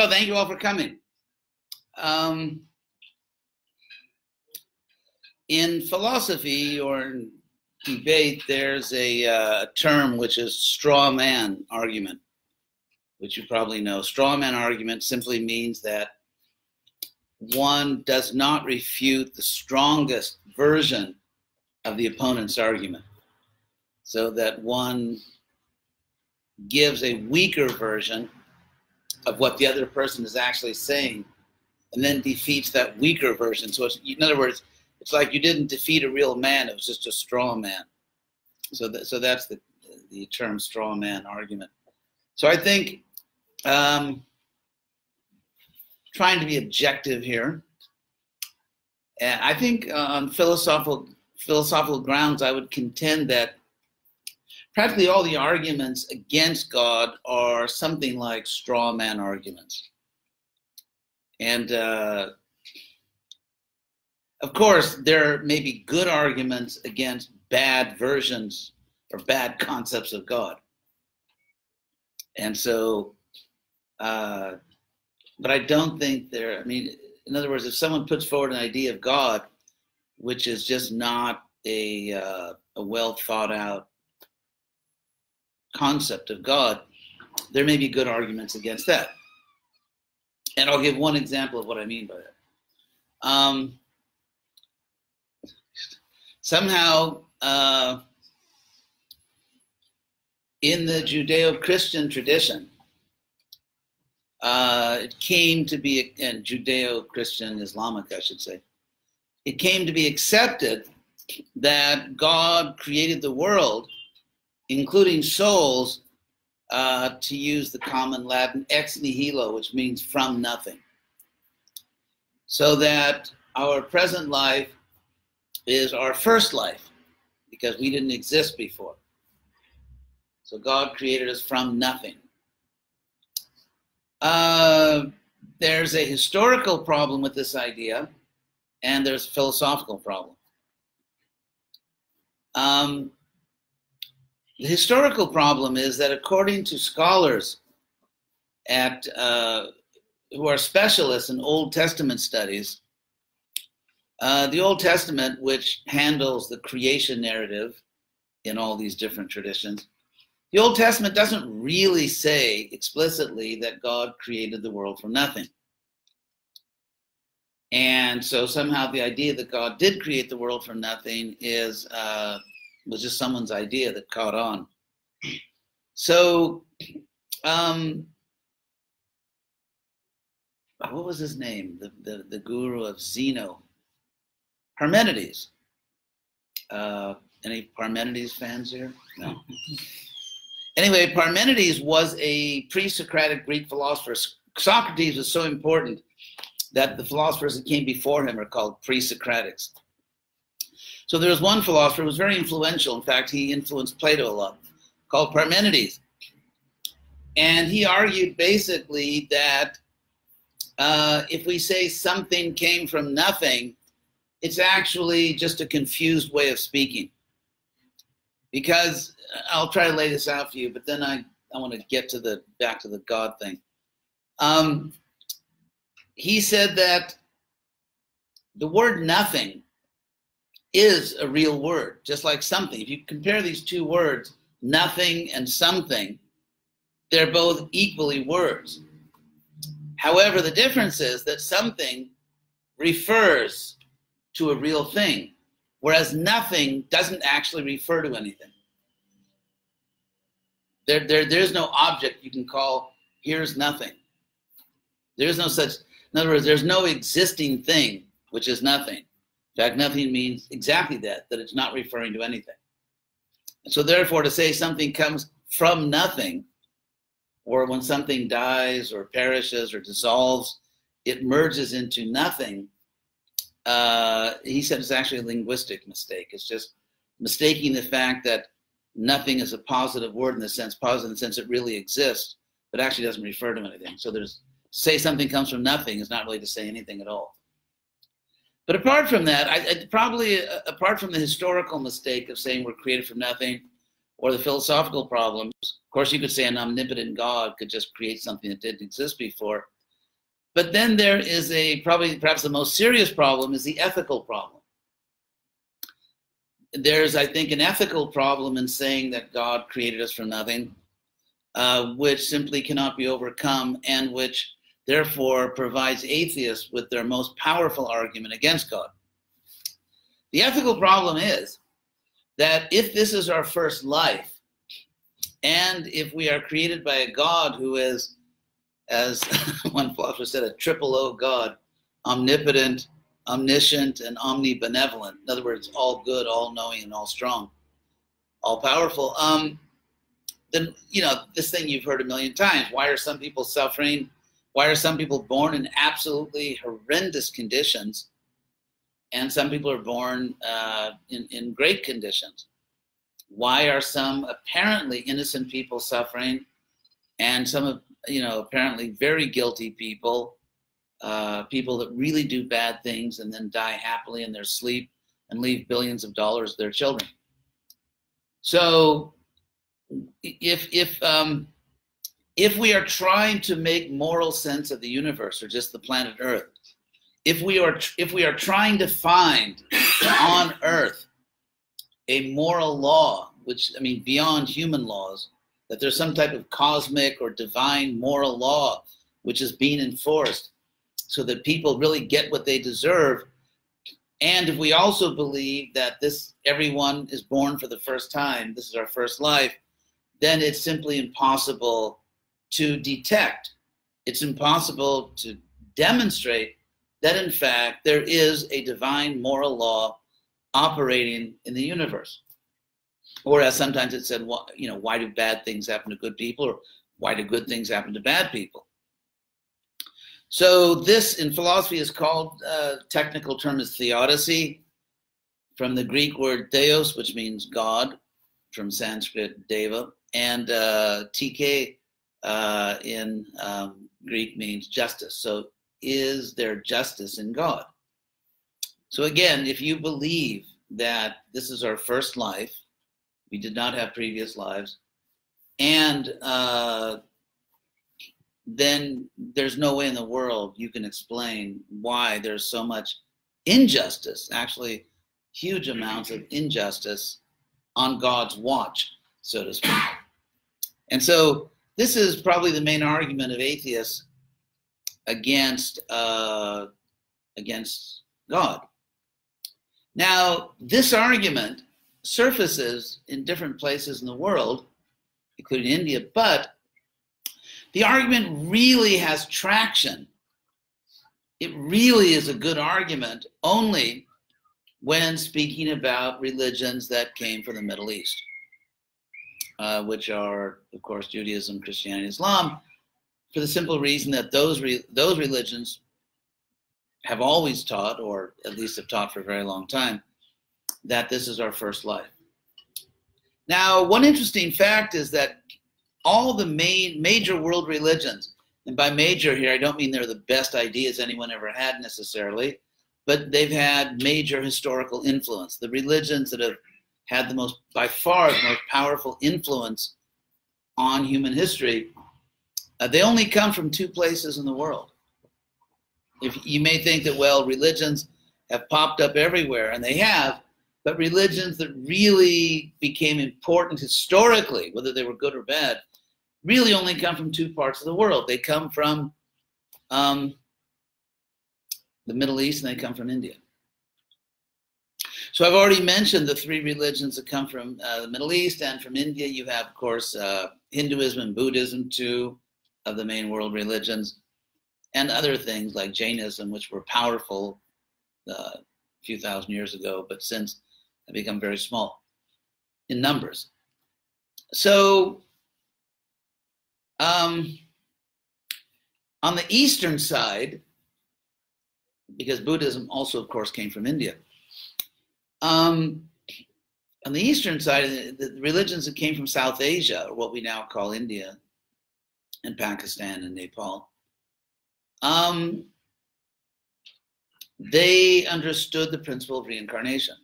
So thank you all for coming. Um, in philosophy or in debate, there's a uh, term which is straw man argument, which you probably know. Straw man argument simply means that one does not refute the strongest version of the opponent's argument, so that one gives a weaker version of what the other person is actually saying and then defeats that weaker version. So, in other words, it's like you didn't defeat a real man; it was just a straw man. So, that, so that's the the term straw man argument. So, I think um, trying to be objective here, and I think on philosophical philosophical grounds, I would contend that practically all the arguments against God are something like straw man arguments. And uh, of course, there may be good arguments against bad versions or bad concepts of God. And so, uh, but I don't think there, I mean, in other words, if someone puts forward an idea of God, which is just not a, uh, a well thought out concept of God, there may be good arguments against that. And I'll give one example of what I mean by that. Um, somehow, uh, in the Judeo Christian tradition, uh, it came to be, and Judeo Christian Islamic, I should say, it came to be accepted that God created the world, including souls, uh, to use the common Latin ex nihilo, which means from nothing. So that our present life is our first life because we didn't exist before. So God created us from nothing. Uh, there's a historical problem with this idea, and there's a philosophical problem. Um, the historical problem is that according to scholars at uh, who are specialists in Old Testament studies, uh, the Old Testament, which handles the creation narrative in all these different traditions, the Old Testament doesn't really say explicitly that God created the world from nothing. And so somehow the idea that God did create the world from nothing is uh, was just someone's idea that caught on. So, um, what was his name? The, the, the guru of Zeno, Parmenides. Uh, any Parmenides fans here? No. Anyway, Parmenides was a pre Socratic Greek philosopher. Socrates was so important that the philosophers that came before him are called pre Socratics. So there was one philosopher who was very influential. In fact, he influenced Plato a lot, called Parmenides. And he argued basically that uh, if we say something came from nothing, it's actually just a confused way of speaking. Because uh, I'll try to lay this out for you, but then I, I want to get to the back to the God thing. Um, he said that the word nothing is a real word, just like something. If you compare these two words, nothing and something, they're both equally words. However, the difference is that something refers to a real thing, whereas nothing doesn't actually refer to anything. There, there, there's no object you can call, here's nothing. There's no such, in other words, there's no existing thing which is nothing. In fact, nothing means exactly that, that it's not referring to anything. So, therefore, to say something comes from nothing, or when something dies or perishes or dissolves, it merges into nothing, uh, he said it's actually a linguistic mistake. It's just mistaking the fact that nothing is a positive word in the sense, positive in the sense it really exists, but actually doesn't refer to anything. So there's to say something comes from nothing is not really to say anything at all. But apart from that, I, I, probably uh, apart from the historical mistake of saying we're created from nothing, or the philosophical problems, of course, you could say an omnipotent God could just create something that didn't exist before. But then there is a probably perhaps the most serious problem is the ethical problem. There's, I think, an ethical problem in saying that God created us from nothing, uh, which simply cannot be overcome and which therefore provides atheists with their most powerful argument against God. The ethical problem is that if this is our first life, and if we are created by a God who is, as one philosopher said, a triple O God, omnipotent, omniscient, and omnibenevolent, in other words, all good, all knowing, and all strong, all powerful, um, then, you know, this thing you've heard a million times. Why are some people suffering? Why are some people born in absolutely horrendous conditions? And some people are born uh, in, in great conditions. Why are some apparently innocent people suffering and some, you know, apparently very guilty people, uh, people that really do bad things and then die happily in their sleep and leave billions of dollars to their children? So if, if, um, if we are trying to make moral sense of the universe or just the planet Earth, if we are if we are trying to find on Earth a moral law, which I mean beyond human laws, that there's some type of cosmic or divine moral law which is being enforced, so that people really get what they deserve. And if we also believe that this everyone is born for the first time, this is our first life, then it's simply impossible to detect. It's impossible to demonstrate that, in fact, there is a divine moral law operating in the universe. Or as sometimes it's said, you know, why do bad things happen to good people, or why do good things happen to bad people? So this in philosophy is called, uh, technical term is theodicy, from the Greek word theos, which means God, from Sanskrit deva, and uh, dike uh, in um, Greek means justice. So, is there justice in God? So, again, if you believe that this is our first life, we did not have previous lives, and uh, then there's no way in the world you can explain why there's so much injustice, actually, huge amounts of injustice on God's watch, so to speak. And so this is probably the main argument of atheists against uh, against God. Now, this argument surfaces in different places in the world, including India, but the argument really has traction. It really is a good argument only when speaking about religions that came from the Middle East uh, which are, of course, Judaism, Christianity, Islam, for the simple reason that those re- those religions have always taught, or at least have taught for a very long time, that this is our first life. Now, one interesting fact is that all the main major world religions, and by major here I don't mean they're the best ideas anyone ever had necessarily, but they've had major historical influence. The religions that have had the most, by far, the most powerful influence on human history, uh, they only come from two places in the world. If you may think that, well, religions have popped up everywhere, and they have, but religions that really became important historically, whether they were good or bad, really only come from two parts of the world. They come from um, the Middle East and they come from India. So I've already mentioned the three religions that come from uh, the Middle East and from India. You have, of course, uh, Hinduism and Buddhism, two of the main world religions, and other things like Jainism, which were powerful uh, a few thousand years ago, but since have become very small in numbers. So um, on the eastern side, because Buddhism also, of course, came from India um, on the eastern side, the, religions that came from South Asia, or what we now call India and Pakistan and Nepal, um, they understood the principle of reincarnation.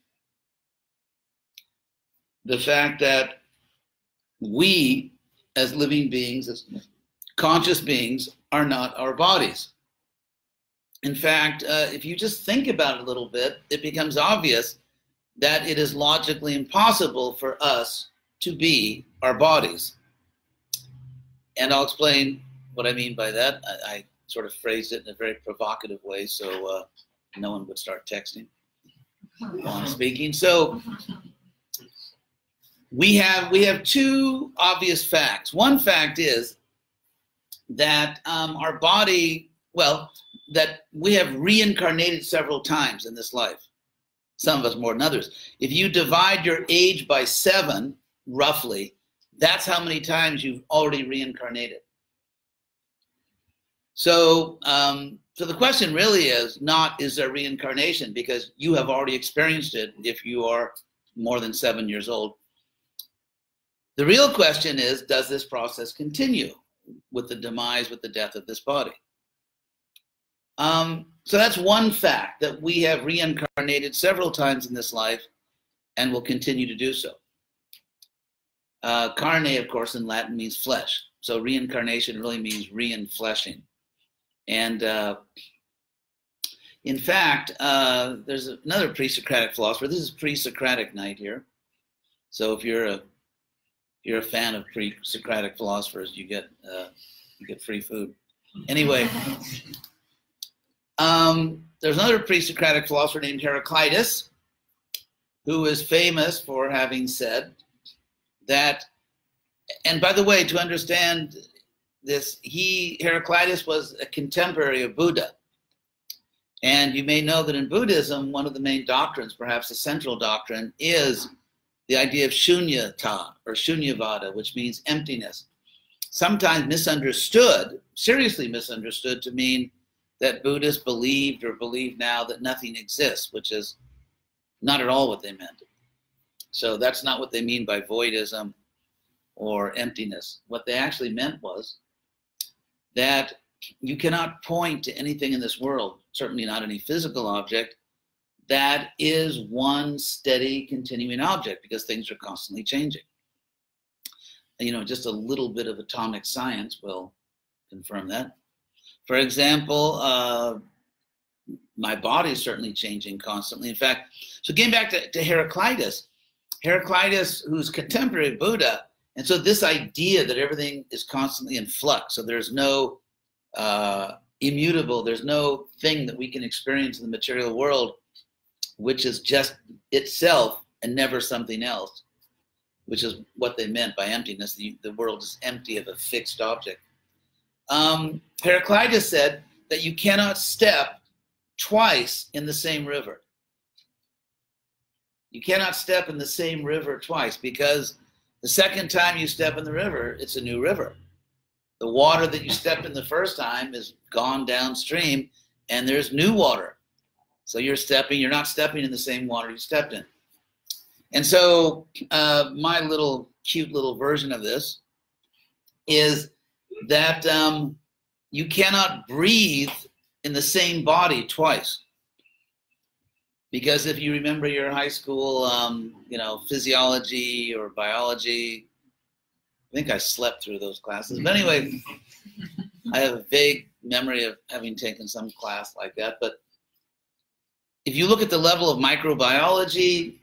The fact that we, as living beings, as conscious beings, are not our bodies. in fact, uh, if you just think about it a little bit, it becomes obvious that it is logically impossible for us to be our bodies. And I'll explain what I mean by that. I, I sort of phrased it in a very provocative way so uh, no one would start texting while I'm speaking. So we have we have two obvious facts. One fact is that um, our body, well, that we have reincarnated several times in this life. Some of us more than others. If you divide your age by seven, roughly, that's how many times you've already reincarnated. So, um, so the question really is not is there reincarnation because you have already experienced it if you are more than seven years old. The real question is does this process continue with the demise, with the death of this body? Um, so that's one fact that we have reincarnated several times in this life and will continue to do so. Uh, carne, of course, in Latin means flesh. So reincarnation really means reinfleshing. And uh, in fact, uh, there's another pre-Socratic philosopher. This is pre-Socratic night here. So if you're a you're a fan of pre-Socratic philosophers, you get uh, you get free food. Anyway, um, there's another pre-Socratic philosopher named Heraclitus, who is famous for having said that. And by the way, to understand this, he Heraclitus was a contemporary of Buddha. And you may know that in Buddhism, one of the main doctrines, perhaps the central doctrine, is the idea of shunyata or shunyavada, which means emptiness. Sometimes misunderstood, seriously misunderstood, to mean that Buddhists believed or believe now that nothing exists, which is not at all what they meant. So that's not what they mean by voidism or emptiness. What they actually meant was that you cannot point to anything in this world, certainly not any physical object, that is one steady continuing object because things are constantly changing. You know, just a little bit of atomic science will confirm that. For example, uh, my body is certainly changing constantly. In fact, so getting back to, to Heraclitus, Heraclitus, who's contemporary Buddha, and so this idea that everything is constantly in flux, so there's no uh, immutable, there's no thing that we can experience in the material world which is just itself and never something else, which is what they meant by emptiness. The, the world is empty of a fixed object. Um, Heraclitus said that you cannot step twice in the same river. You cannot step in the same river twice because the second time you step in the river, it's a new river. The water that you stepped in the first time is gone downstream, and there's new water. So you're stepping, you're not stepping in the same water you stepped in. And so uh, my little cute little version of this is that um, you cannot breathe in the same body twice. Because if you remember your high school, um, you know, physiology or biology, I think I slept through those classes. But anyway, I have a vague memory of having taken some class like that. But if you look at the level of microbiology,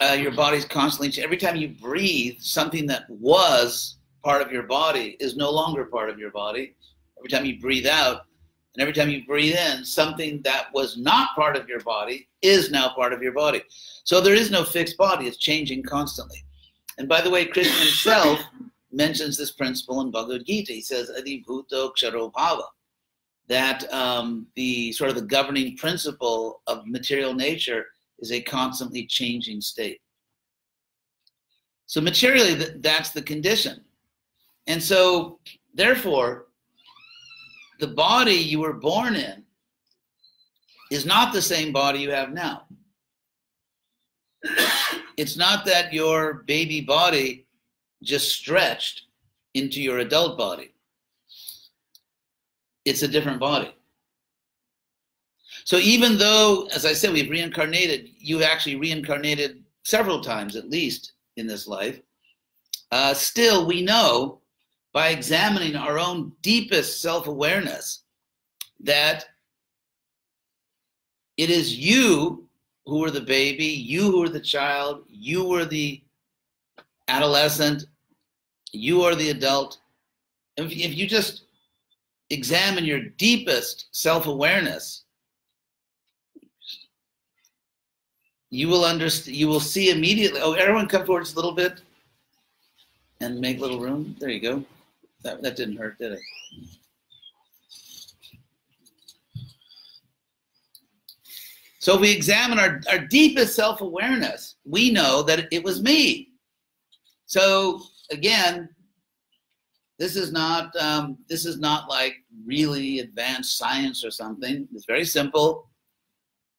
uh, your body's constantly, every time you breathe, something that was part of your body is no longer part of your body. Every time you breathe out, and every time you breathe in, something that was not part of your body is now part of your body. So there is no fixed body, it's changing constantly. And by the way, Krishna himself mentions this principle in Bhagavad Gita. He says, Adi Bhuto Ksharobhava, that um, the sort of the governing principle of material nature is a constantly changing state. So materially, that's the condition. And so, therefore, the body you were born in is not the same body you have now. It's not that your baby body just stretched into your adult body, it's a different body. So, even though, as I said, we've reincarnated, you've actually reincarnated several times at least in this life, uh, still we know by examining our own deepest self awareness that It is you who were the baby, you who were the child, you were the adolescent, you are the adult. If, if you just examine your deepest self awareness, you will understand, you will see immediately. Oh, everyone come forward a little bit and make little room. There you go. That, that didn't hurt, did it? So we examine our, our deepest self-awareness, we know that it was me. So again, this is not um, this is not like really advanced science or something. It's very simple.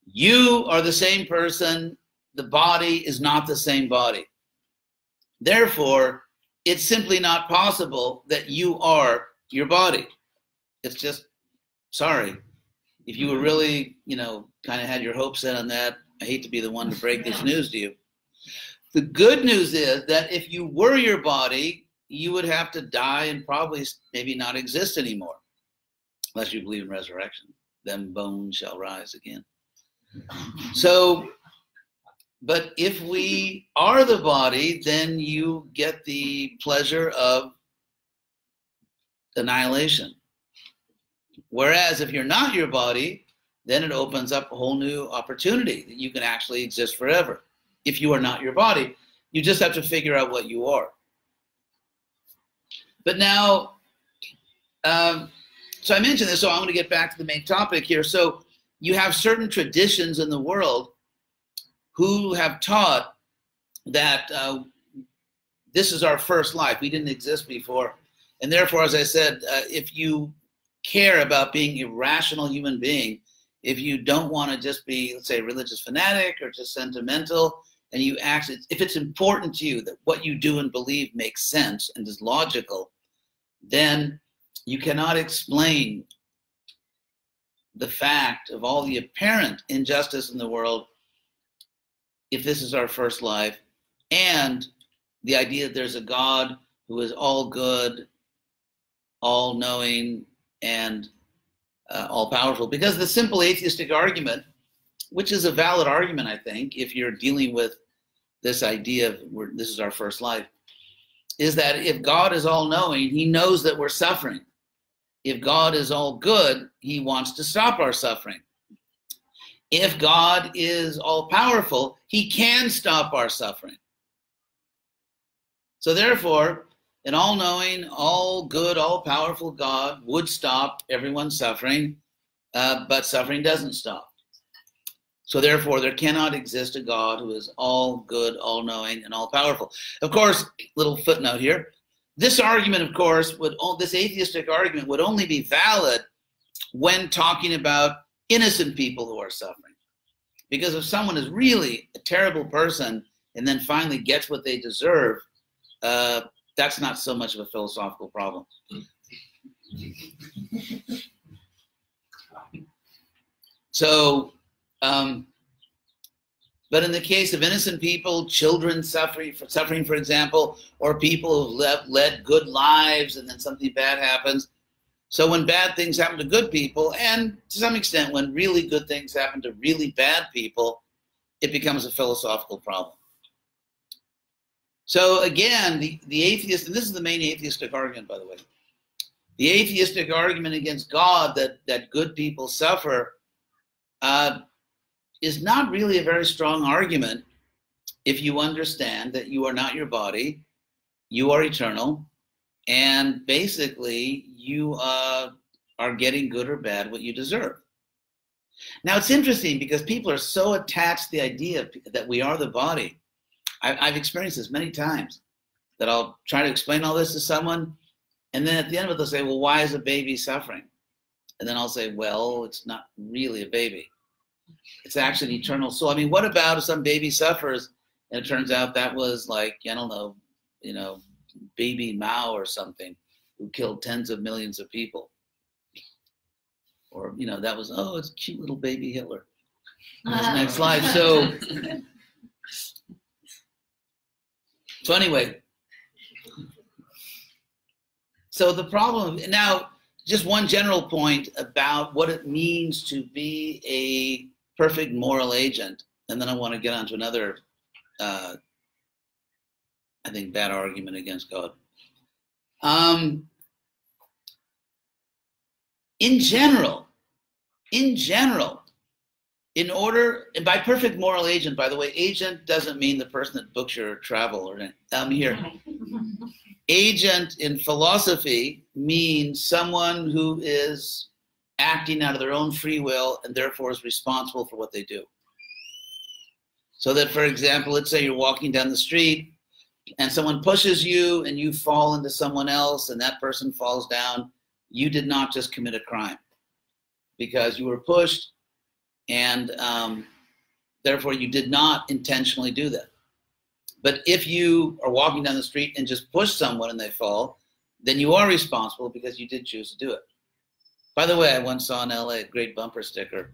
You are the same person. The body is not the same body. Therefore, it's simply not possible that you are your body. It's just sorry if you were really, you know, kind of had your hopes set on that, I hate to be the one to break this news to you. The good news is that if you were your body, you would have to die and probably maybe not exist anymore, unless you believe in resurrection. Then bones shall rise again. So, but if we are the body, then you get the pleasure of annihilation. Whereas if you're not your body, then it opens up a whole new opportunity that you can actually exist forever. If you are not your body, you just have to figure out what you are. But now, um, so I mentioned this, so I'm going to get back to the main topic here. So you have certain traditions in the world who have taught that uh, this is our first life. We didn't exist before. And therefore, as I said, uh, if you care about being a rational human being, if you don't want to just be, let's say, a religious fanatic or just sentimental, and you actually, if it's important to you that what you do and believe makes sense and is logical, then you cannot explain the fact of all the apparent injustice in the world if this is our first life and the idea that there's a God who is all good, all knowing, and uh, all powerful. Because the simple atheistic argument, which is a valid argument, I think, if you're dealing with this idea of this is our first life, is that if God is all knowing, he knows that we're suffering. If God is all good, he wants to stop our suffering. If God is all powerful, he can stop our suffering. So, therefore, an all knowing, all good, all powerful God would stop everyone's suffering, uh, but suffering doesn't stop. So, therefore, there cannot exist a God who is all good, all knowing, and all powerful. Of course, little footnote here this argument, of course, would this atheistic argument would only be valid when talking about innocent people who are suffering. Because if someone is really a terrible person and then finally gets what they deserve, uh, that's not so much of a philosophical problem. So, um, but in the case of innocent people, children suffering, for, suffering, for example, or people who've led, led good lives and then something bad happens. So when bad things happen to good people, and to some extent when really good things happen to really bad people, it becomes a philosophical problem. So again, the, the atheist, and this is the main atheistic argument, by the way. The atheistic argument against God that, that good people suffer uh, is not really a very strong argument if you understand that you are not your body, you are eternal, and basically you uh, are getting good or bad what you deserve. Now it's interesting because people are so attached to the idea that we are the body I, have experienced this many times that I'll try to explain all this to someone, and then at the end of it, they'll say, Well, why is a baby suffering? And then I'll say, Well, it's not really a baby. It's actually an eternal soul. I mean, what about if some baby suffers and it turns out that was like, I don't know, you know, baby Mao or something who killed tens of millions of people? Or, you know, that was, oh, it's cute little baby Hitler. next slide. So So anyway, so the problem now, just one general point about what it means to be a perfect moral agent, and then I want to get onto another, uh, I think, bad argument against God. Um, in general, in general, in order, and by perfect moral agent, by the way, agent doesn't mean the person that books your travel or I'm here. agent in philosophy means someone who is acting out of their own free will and therefore is responsible for what they do. So that, for example, let's say you're walking down the street and someone pushes you and you fall into someone else and that person falls down, you did not just commit a crime because you were pushed and um, therefore you did not intentionally do that. But if you are walking down the street and just push someone and they fall, then you are responsible because you did choose to do it. By the way, I once saw in LA a great bumper sticker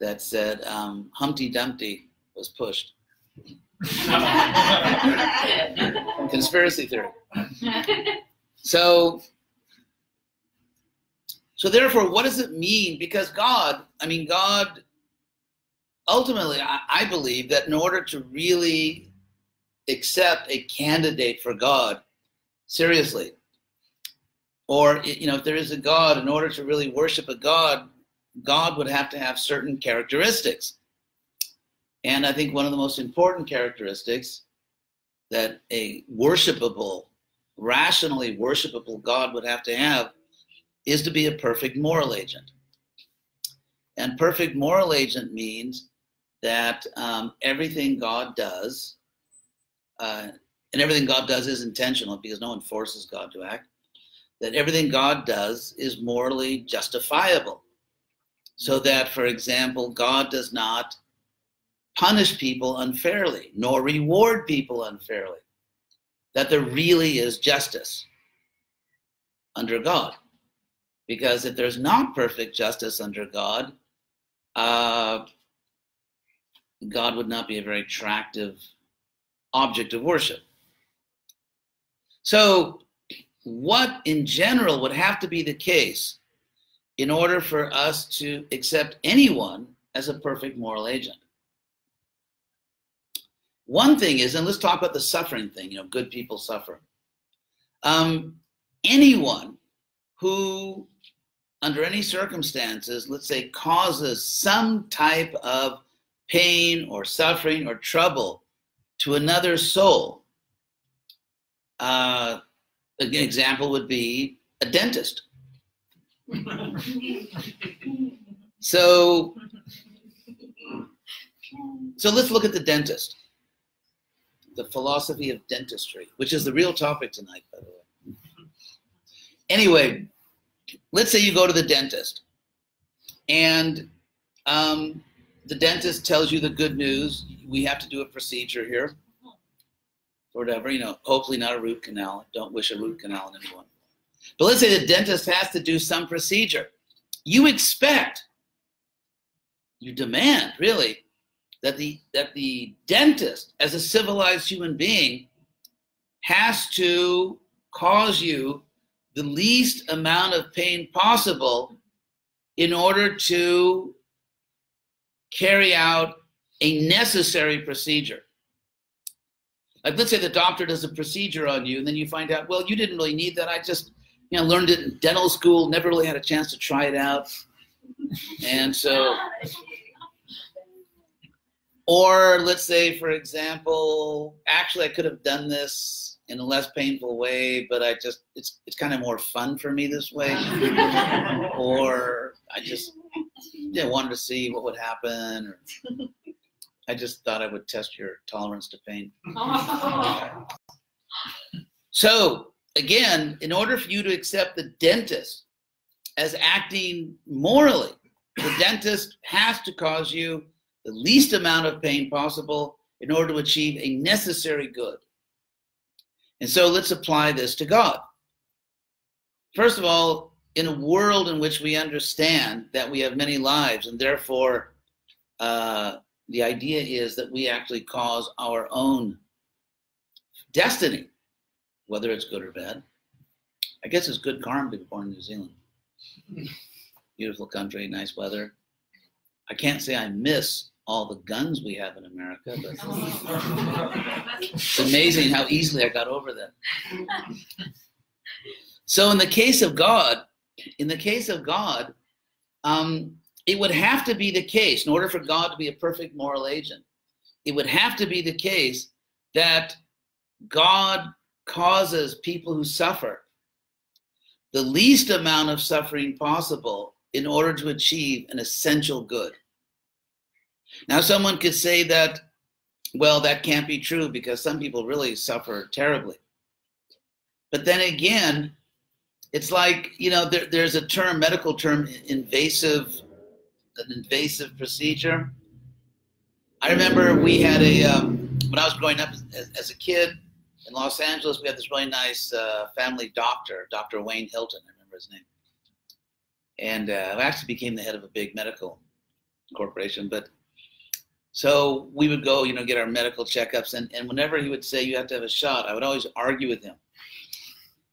that said um, Humpty Dumpty was pushed. Conspiracy theory. So, so therefore, what does it mean? Because God, I mean, God, ultimately, I, I believe that in order to really accept a candidate for God seriously, or you know, if there is a God, in order to really worship a God, God would have to have certain characteristics. And I think one of the most important characteristics that a worshipable, rationally worshipable God would have to have is to be a perfect moral agent. And perfect moral agent means that um, everything God does, uh, and everything God does is intentional because no one forces God to act, that everything God does is morally justifiable. So that, for example, God does not punish people unfairly, nor reward people unfairly. That there really is justice under God. Because if there's not perfect justice under God, uh, God would not be a very attractive object of worship. So, what in general would have to be the case in order for us to accept anyone as a perfect moral agent? One thing is, and let's talk about the suffering thing, you know, good people suffer. Um, anyone who under any circumstances, let's say, causes some type of pain or suffering or trouble to another soul. Uh, an example would be a dentist. so, so let's look at the dentist, the philosophy of dentistry, which is the real topic tonight, by the way. Anyway, let's say you go to the dentist and um, the dentist tells you the good news. We have to do a procedure here. Or whatever you know hopefully not a root canal. Don't wish a root canal on anyone. But let's say the dentist has to do some procedure. You expect you demand really that the that the dentist as a civilized human being has to cause you the least amount of pain possible in order to carry out a necessary procedure. Like, let's say the doctor does a procedure on you, and then you find out, well, you didn't really need that. I just, you know, learned it in dental school, never really had a chance to try it out. And so, or let's say, for example, actually, I could have done this in a less painful way, but I just it's it's kind of more fun for me this way. or I just yeah, wanted to see what would happen. Or I just thought I would test your tolerance to pain. so again, in order for you to accept the dentist as acting morally, the dentist has to cause you the least amount of pain possible in order to achieve a necessary good. And so let's apply this to God. First of all, in a world in which we understand that we have many lives, and therefore uh, the idea is that we actually cause our own destiny, whether it's good or bad. I guess it's good karma to be born in New Zealand. Beautiful country, nice weather. I can't say I miss all the guns we have in America, but it's amazing how easily I got over that. So, in the case of God, in the case of God, um, it would have to be the case, in order for God to be a perfect moral agent, it would have to be the case that God causes people who suffer the least amount of suffering possible in order to achieve an essential good. Now, someone could say that, well, that can't be true because some people really suffer terribly. But then again, it's like, you know, there, there's a term, medical term, invasive, an invasive procedure. I remember we had a, um, when I was growing up as, as, a kid in Los Angeles, we had this really nice uh, family doctor, Dr. Wayne Hilton, I remember his name. And uh, I actually became the head of a big medical corporation. But so we would go, you know, get our medical checkups. And, and whenever he would say you have to have a shot, I would always argue with him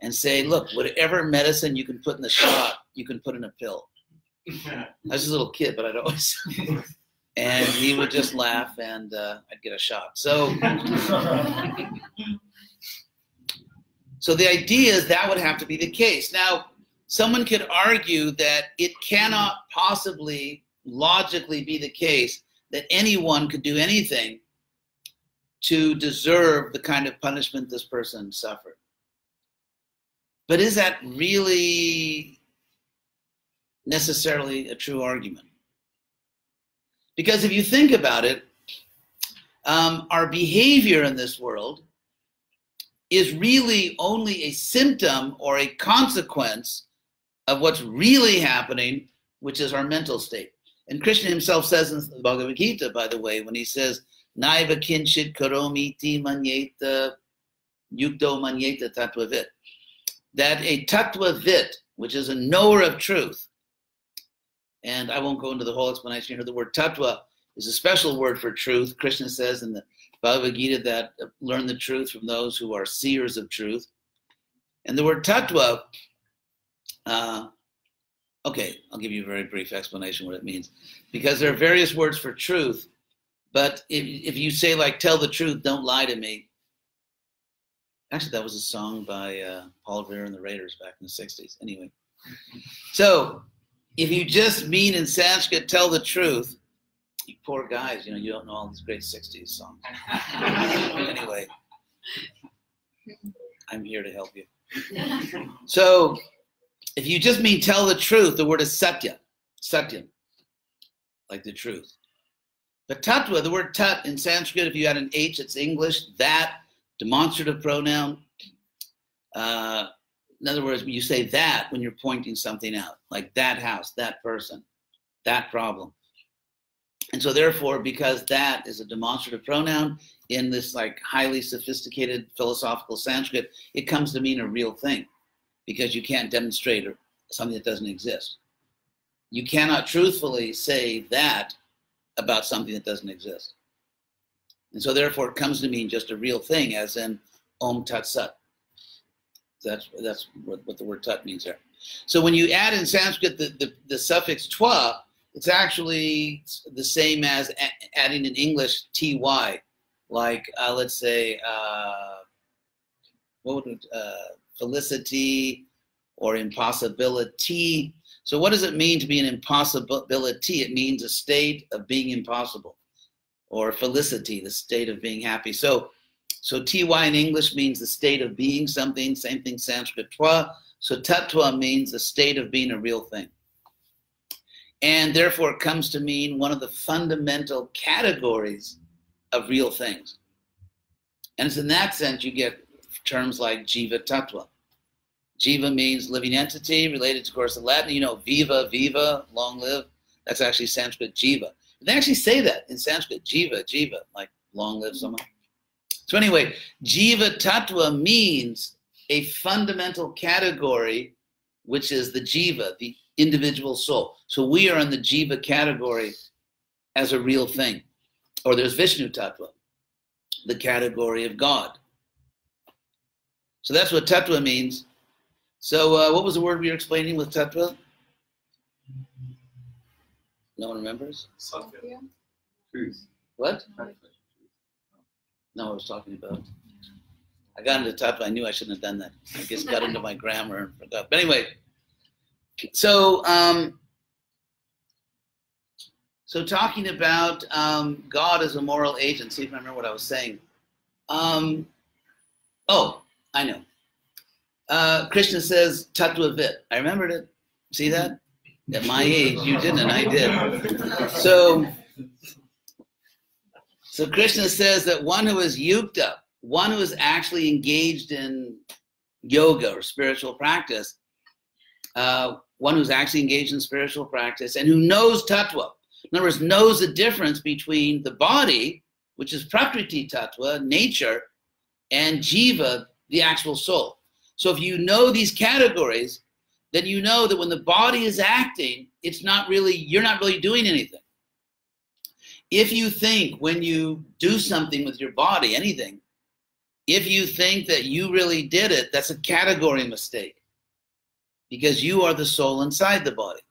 and say, look, whatever medicine you can put in the shot, you can put in a pill. I was a little kid, but I'd always. and he would just laugh, and uh, I'd get a shot. So, so the idea is that would have to be the case. Now, someone could argue that it cannot possibly logically be the case that anyone could do anything to deserve the kind of punishment this person suffered. But is that really necessarily a true argument? Because if you think about it, um, our behavior in this world is really only a symptom or a consequence of what's really happening, which is our mental state. And Krishna himself says in the Bhagavad Gita, by the way, when he says, Naiva kinchit karomi ti manyeta yukto manyeta tattvavit, that a tattvavit, which is a knower of truth, and I won't go into the whole explanation here, the word tattva is a special word for truth. Krishna says in the Bhagavad Gita that learn the truth from those who are seers of truth. And the word tattva uh, okay, I'll give you a very brief explanation what it means. Because there are various words for truth, but if, if you say, like, tell the truth, don't lie to me. Actually, that was a song by uh, Paul Revere and the Raiders back in the 60s. Anyway, so if you just mean in Sanskrit, tell the truth, you poor guys, you know, you don't know all these great 60s songs. anyway, I'm here to help you. So if you just mean tell the truth, the word is satya, satyam, like the truth. But tattva, the word tat in Sanskrit, if you add an H, it's English, that, demonstrative pronoun. Uh, in other words, you say that when you're pointing something out, like that house, that person, that problem. And so therefore, because that is a demonstrative pronoun in this like highly sophisticated philosophical Sanskrit, it comes to mean a real thing because you can't demonstrate something that doesn't exist. You cannot truthfully say that about something that doesn't exist. And so therefore it comes to mean just a real thing, as in Om Tat Sat. That's, that's what, what the word Tat means there. So when you add in Sanskrit the, the, the suffix twa, it's actually the same as a- adding in English ty. Like, uh, let's say, uh, what would, it, uh, felicity or impossibility. So, what does it mean to be an impossibility? It means a state of being impossible, or felicity, the state of being happy. So, so ty in English means the state of being something. Same thing Sanskrit twa. So tattva means the state of being a real thing, and therefore it comes to mean one of the fundamental categories of real things. And it's in that sense you get terms like jiva tattva. Jiva means living entity, related to, course, the Latin. You know, viva, viva, long live. That's actually Sanskrit jiva. They actually say that in Sanskrit, jiva, jiva, like long live someone. So anyway, jiva tattva means a fundamental category, which is the jiva, the individual soul. So we are in the jiva category as a real thing. Or there's Vishnu tattva, the category of God. So that's what tattva means. So uh, what was the word we were explaining with tattva? No one remembers? Satya. Truth. What? No, I was talking about. I got into tattva. I knew I shouldn't have done that. I just got into my grammar and forgot. But anyway, so um, so talking about um, God as a moral agent. See if I remember what I was saying. Um, oh, I know. Uh, Krishna says tattva vit. I remembered it. See that? At my age, you didn't, and I did. So, so Krishna says that one who is up, one who is actually engaged in yoga or spiritual practice, uh, one who's actually engaged in spiritual practice and who knows tattva, in other words, knows the difference between the body, which is prakriti tattva, nature, and jiva, the actual soul. So if you know these categories, then you know that when the body is acting, it's not really, you're not really doing anything. If you think when you do something with your body, anything, if you think that you really did it, that's a category mistake because you are the soul inside the body.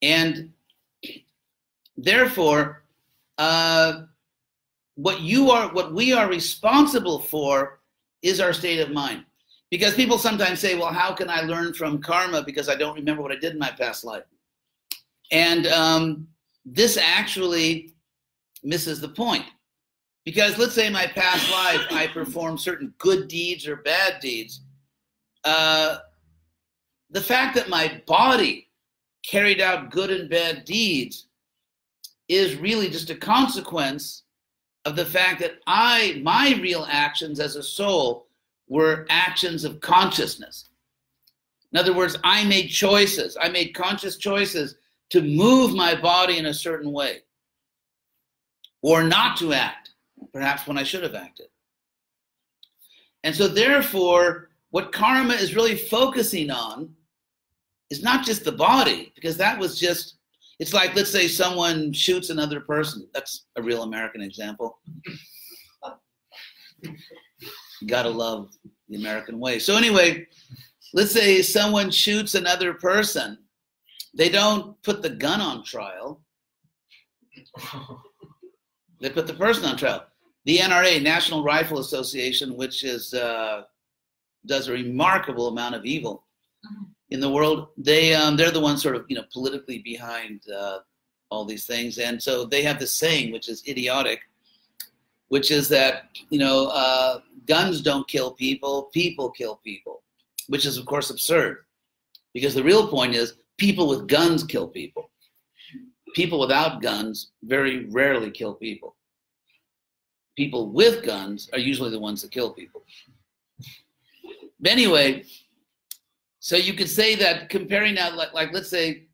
And therefore, uh, what you are, what we are responsible for is our state of mind. Because people sometimes say, well, how can I learn from karma because I don't remember what I did in my past life? And um, this actually misses the point. Because let's say in my past life I performed certain good deeds or bad deeds. Uh, the fact that my body carried out good and bad deeds is really just a consequence of the fact that I, my real actions as a soul, were actions of consciousness. In other words, I made choices. I made conscious choices to move my body in a certain way or not to act, perhaps when I should have acted. And so, therefore, what karma is really focusing on is not just the body, because that was just, it's like, let's say someone shoots another person. That's a real American example. You gotta love the American way. So, anyway, let's say someone shoots another person. They don't put the gun on trial, they put the person on trial. The NRA, National Rifle Association, which is uh, does a remarkable amount of evil in the world, they um, they're the ones sort of you know politically behind uh, all these things, and so they have this saying, which is idiotic, which is that you know uh, guns don't kill people, people kill people, which is of course absurd, because the real point is people with guns kill people. People without guns very rarely kill people. People with guns are usually the ones that kill people. But anyway, so you could say that comparing now, like, like let's say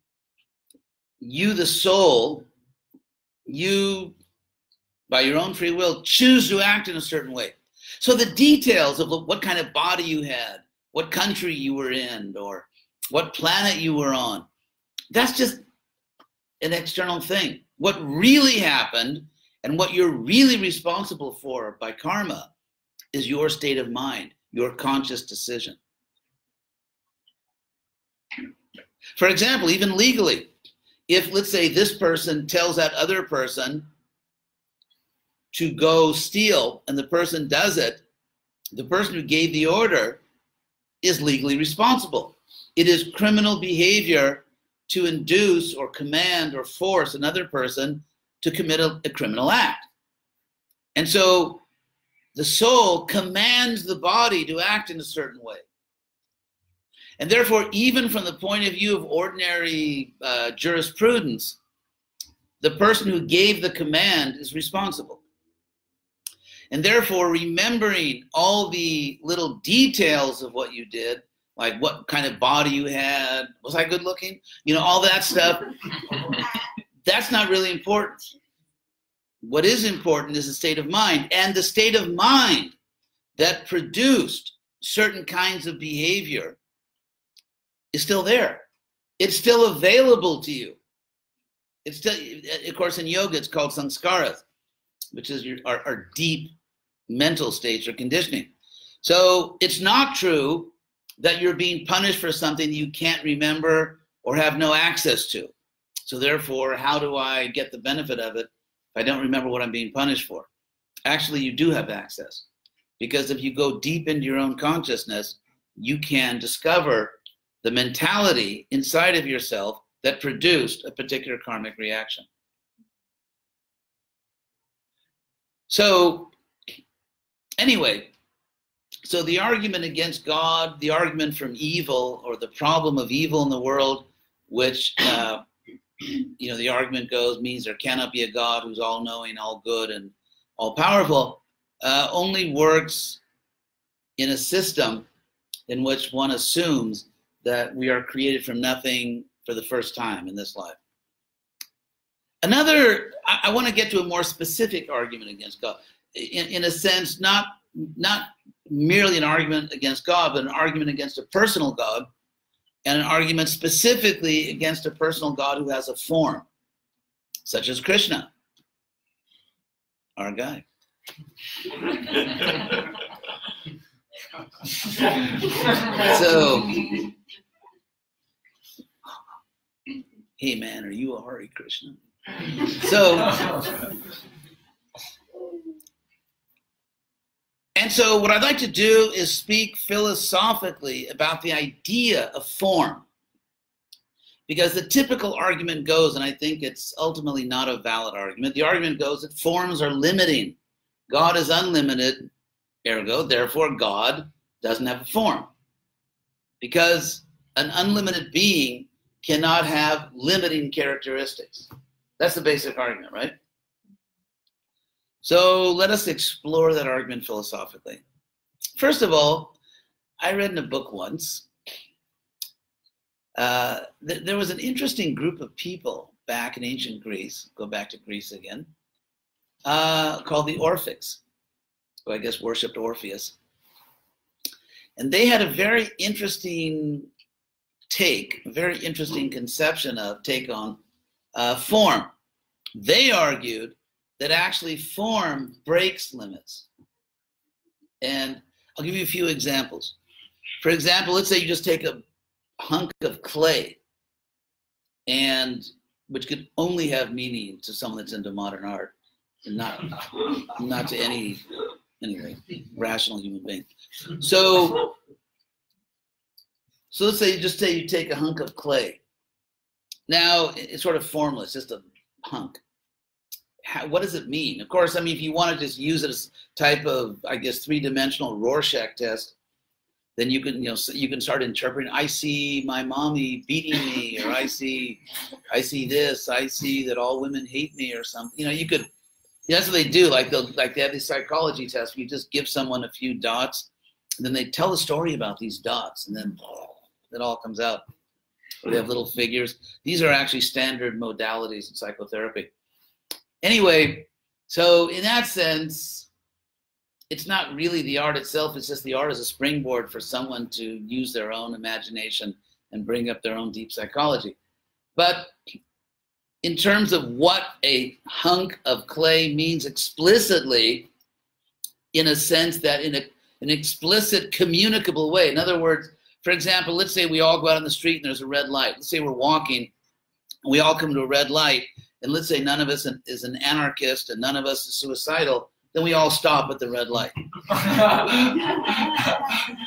you, the soul, you, by your own free will, choose to act in a certain way. So the details of what kind of body you had, what country you were in, or what planet you were on, that's just an external thing. What really happened and what you're really responsible for by karma is your state of mind, your conscious decision. For example, even legally, if let's say this person tells that other person to go steal and the person does it, the person who gave the order is legally responsible. It is criminal behavior to induce or command or force another person to commit a, a criminal act. And so the soul commands the body to act in a certain way. And therefore, even from the point of view of ordinary uh, jurisprudence, the person who gave the command is responsible. And therefore, remembering all the little details of what you did, like what kind of body you had, was I good looking? You know, all that stuff, that's not really important. What is important is the state of mind. And the state of mind that produced certain kinds of behavior is still there. It's still available to you. It's still, of course, in yoga, it's called sanskaras, which is your, our, our deep mental states or conditioning. So it's not true that you're being punished for something you can't remember or have no access to. So therefore, how do I get the benefit of it if I don't remember what I'm being punished for? Actually, you do have access. Because if you go deep into your own consciousness, you can discover the mentality inside of yourself that produced a particular karmic reaction. So, anyway, so the argument against God, the argument from evil, or the problem of evil in the world, which uh, you know the argument goes means there cannot be a God who's all knowing, all good, and all powerful, uh, only works in a system in which one assumes that we are created from nothing for the first time in this life. Another, I, I want to get to a more specific argument against God. In, in a sense, not not merely an argument against God, but an argument against a personal God, and an argument specifically against a personal God who has a form, such as Krishna, our guy. so hey man, are you a Hare Krishna? So, and so what I'd like to do is speak philosophically about the idea of form. Because the typical argument goes, and I think it's ultimately not a valid argument, the argument goes that forms are limiting. God is unlimited, ergo, therefore, God doesn't have a form. Because an unlimited being cannot have limiting characteristics. That's the basic argument, right? So let us explore that argument philosophically. First of all, I read in a book once. Uh, th- there was an interesting group of people back in ancient Greece, go back to Greece again, uh, called the Orphics, who I guess worshipped Orpheus. And they had a very interesting take, a very interesting conception of take on uh, form. They argued that actually form breaks limits. And I'll give you a few examples. For example, let's say you just take a hunk of clay, and which could only have meaning to someone that's into modern art, and not not to any anyway rational human being. So so let's say you just say you take a hunk of clay. Now it's sort of formless, just a hunk. How, what does it mean? Of course, I mean, if you want to just use it as type of, I guess, three-dimensional Rorschach test, then you can, you know, you can start interpreting. I see my mommy beating me, or I see, I see this. I see that all women hate me, or something. You know, you could. that's what they do. Like they like they have these psychology tests. Where You just give someone a few dots, and then they tell a story about these dots, and then it all comes out. They have little figures. These are actually standard modalities in psychotherapy. Anyway, so in that sense, it's not really the art itself, it's just the art as a springboard for someone to use their own imagination and bring up their own deep psychology. But in terms of what a hunk of clay means explicitly, in a sense that in a, an explicit communicable way, in other words, for example, let's say we all go out on the street and there's a red light. Let's say we're walking, and we all come to a red light, and let's say none of us is an anarchist and none of us is suicidal, then we all stop at the red light.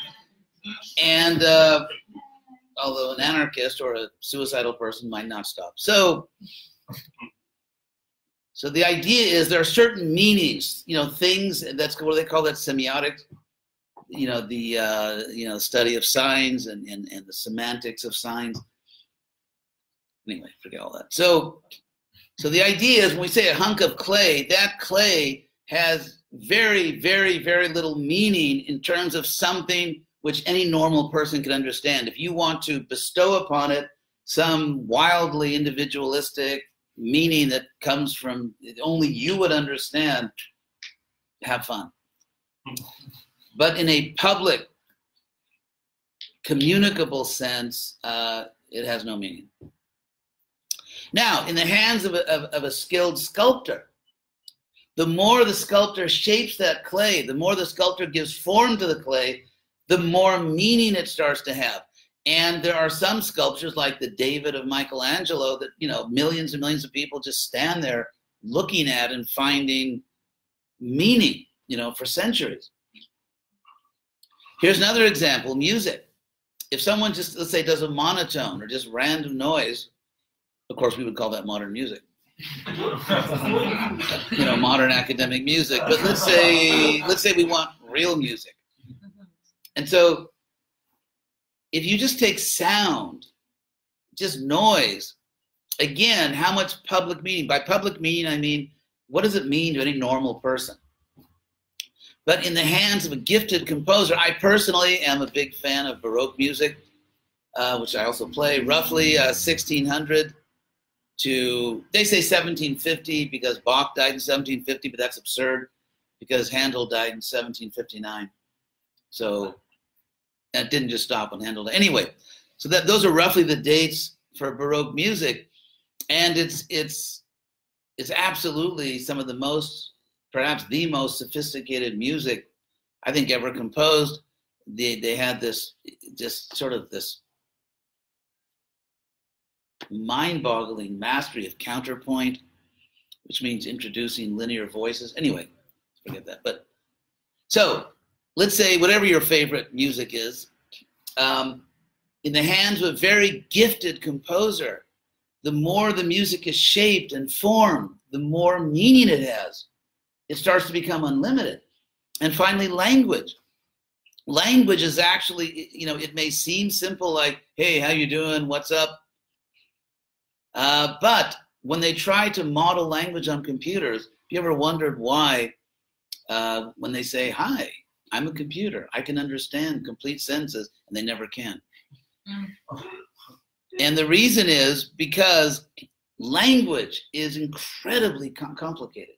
and uh, although an anarchist or a suicidal person might not stop. So, so the idea is there are certain meanings, you know, things that's what do they call that semiotics you know the uh, you know study of signs and, and and the semantics of signs. Anyway, forget all that. So so the idea is when we say a hunk of clay, that clay has very very very little meaning in terms of something which any normal person can understand. If you want to bestow upon it some wildly individualistic meaning that comes from only you would understand, have fun but in a public, communicable sense, uh, it has no meaning. Now, in the hands of a, of, of a skilled sculptor, the more the sculptor shapes that clay, the more the sculptor gives form to the clay, the more meaning it starts to have. And there are some sculptures like the David of Michelangelo that, you know, millions and millions of people just stand there looking at and finding meaning, you know, for centuries. Here's another example music. If someone just, let's say, does a monotone or just random noise, of course, we would call that modern music. you know, modern academic music. But let's say, let's say we want real music. And so if you just take sound, just noise, again, how much public meaning? By public meaning, I mean, what does it mean to any normal person? But in the hands of a gifted composer, I personally am a big fan of Baroque music, uh, which I also play, roughly uh, 1600 to, they say 1750 because Bach died in 1750, but that's absurd because Handel died in 1759. So that didn't just stop on Handel. Anyway, so that those are roughly the dates for Baroque music, and it's it's it's absolutely some of the most, perhaps the most sophisticated music I think ever composed. They they had this just sort of this mind-boggling mastery of counterpoint, which means introducing linear voices. Anyway, forget that. But so let's say whatever your favorite music is, um, in the hands of a very gifted composer, the more the music is shaped and formed, the more meaning it has. It starts to become unlimited. And finally, language. Language is actually, you know, it may seem simple, like, "Hey, how you doing? What's up?" Uh, but when they try to model language on computers, have you ever wondered why, uh, when they say "Hi," I'm a computer. I can understand complete sentences, and they never can. Mm. And the reason is because language is incredibly com- complicated.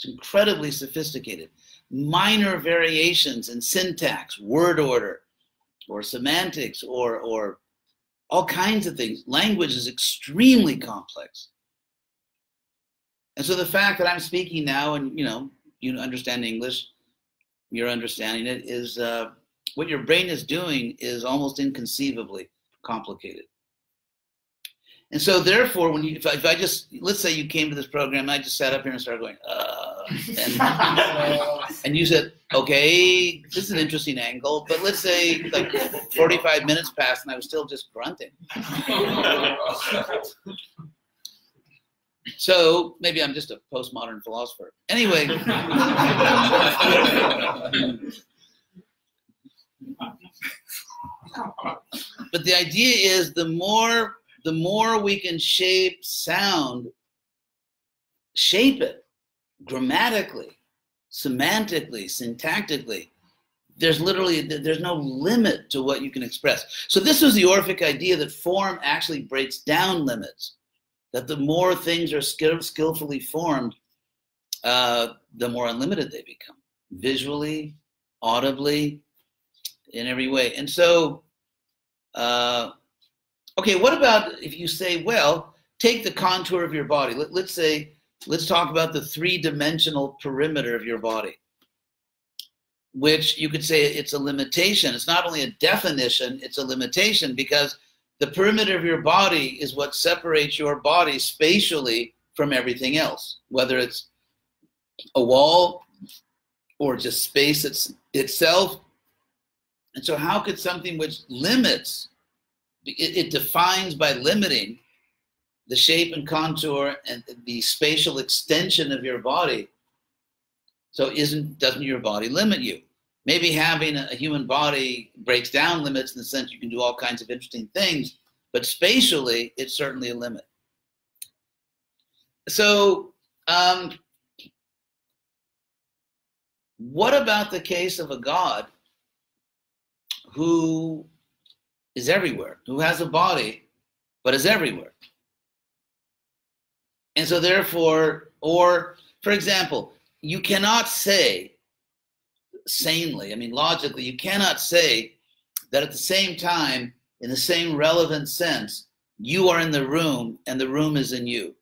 It's incredibly sophisticated. Minor variations in syntax, word order, or semantics, or, or all kinds of things. Language is extremely complex. And so the fact that I'm speaking now and, you know, you understand English, you're understanding it is uh, what your brain is doing is almost inconceivably complicated. And so, therefore, when you, if I, if I, just, let's say you came to this program and I just sat up here and started going, uh, and, and you said, okay, this is an interesting angle, but let's say like 45 minutes passed and I was still just grunting. So maybe I'm just a postmodern philosopher. Anyway. but the idea is the more the more we can shape sound, shape it grammatically, semantically, syntactically. There's literally there's no limit to what you can express. So this was the Orphic idea that form actually breaks down limits that the more things are skill, skillfully formed, uh, the more unlimited they become, visually, audibly, in every way. And so, uh, okay, what about if you say, well, take the contour of your body. Let, let's say, let's talk about the three-dimensional perimeter of your body, which you could say it's a limitation. It's not only a definition, it's a limitation because – the perimeter of your body is what separates your body spatially from everything else, whether it's a wall or just space it's, itself. And so, how could something which limits, it, it defines by limiting the shape and contour and the spatial extension of your body. So, isn't doesn't your body limit you? maybe having a human body breaks down limits in the sense you can do all kinds of interesting things, but spatially, it's certainly a limit. So, um, what about the case of a God who is everywhere, who has a body, but is everywhere? And so, therefore, or for example, you cannot say sanely, I mean, logically, you cannot say that at the same time, in the same relevant sense, you are in the room and the room is in you.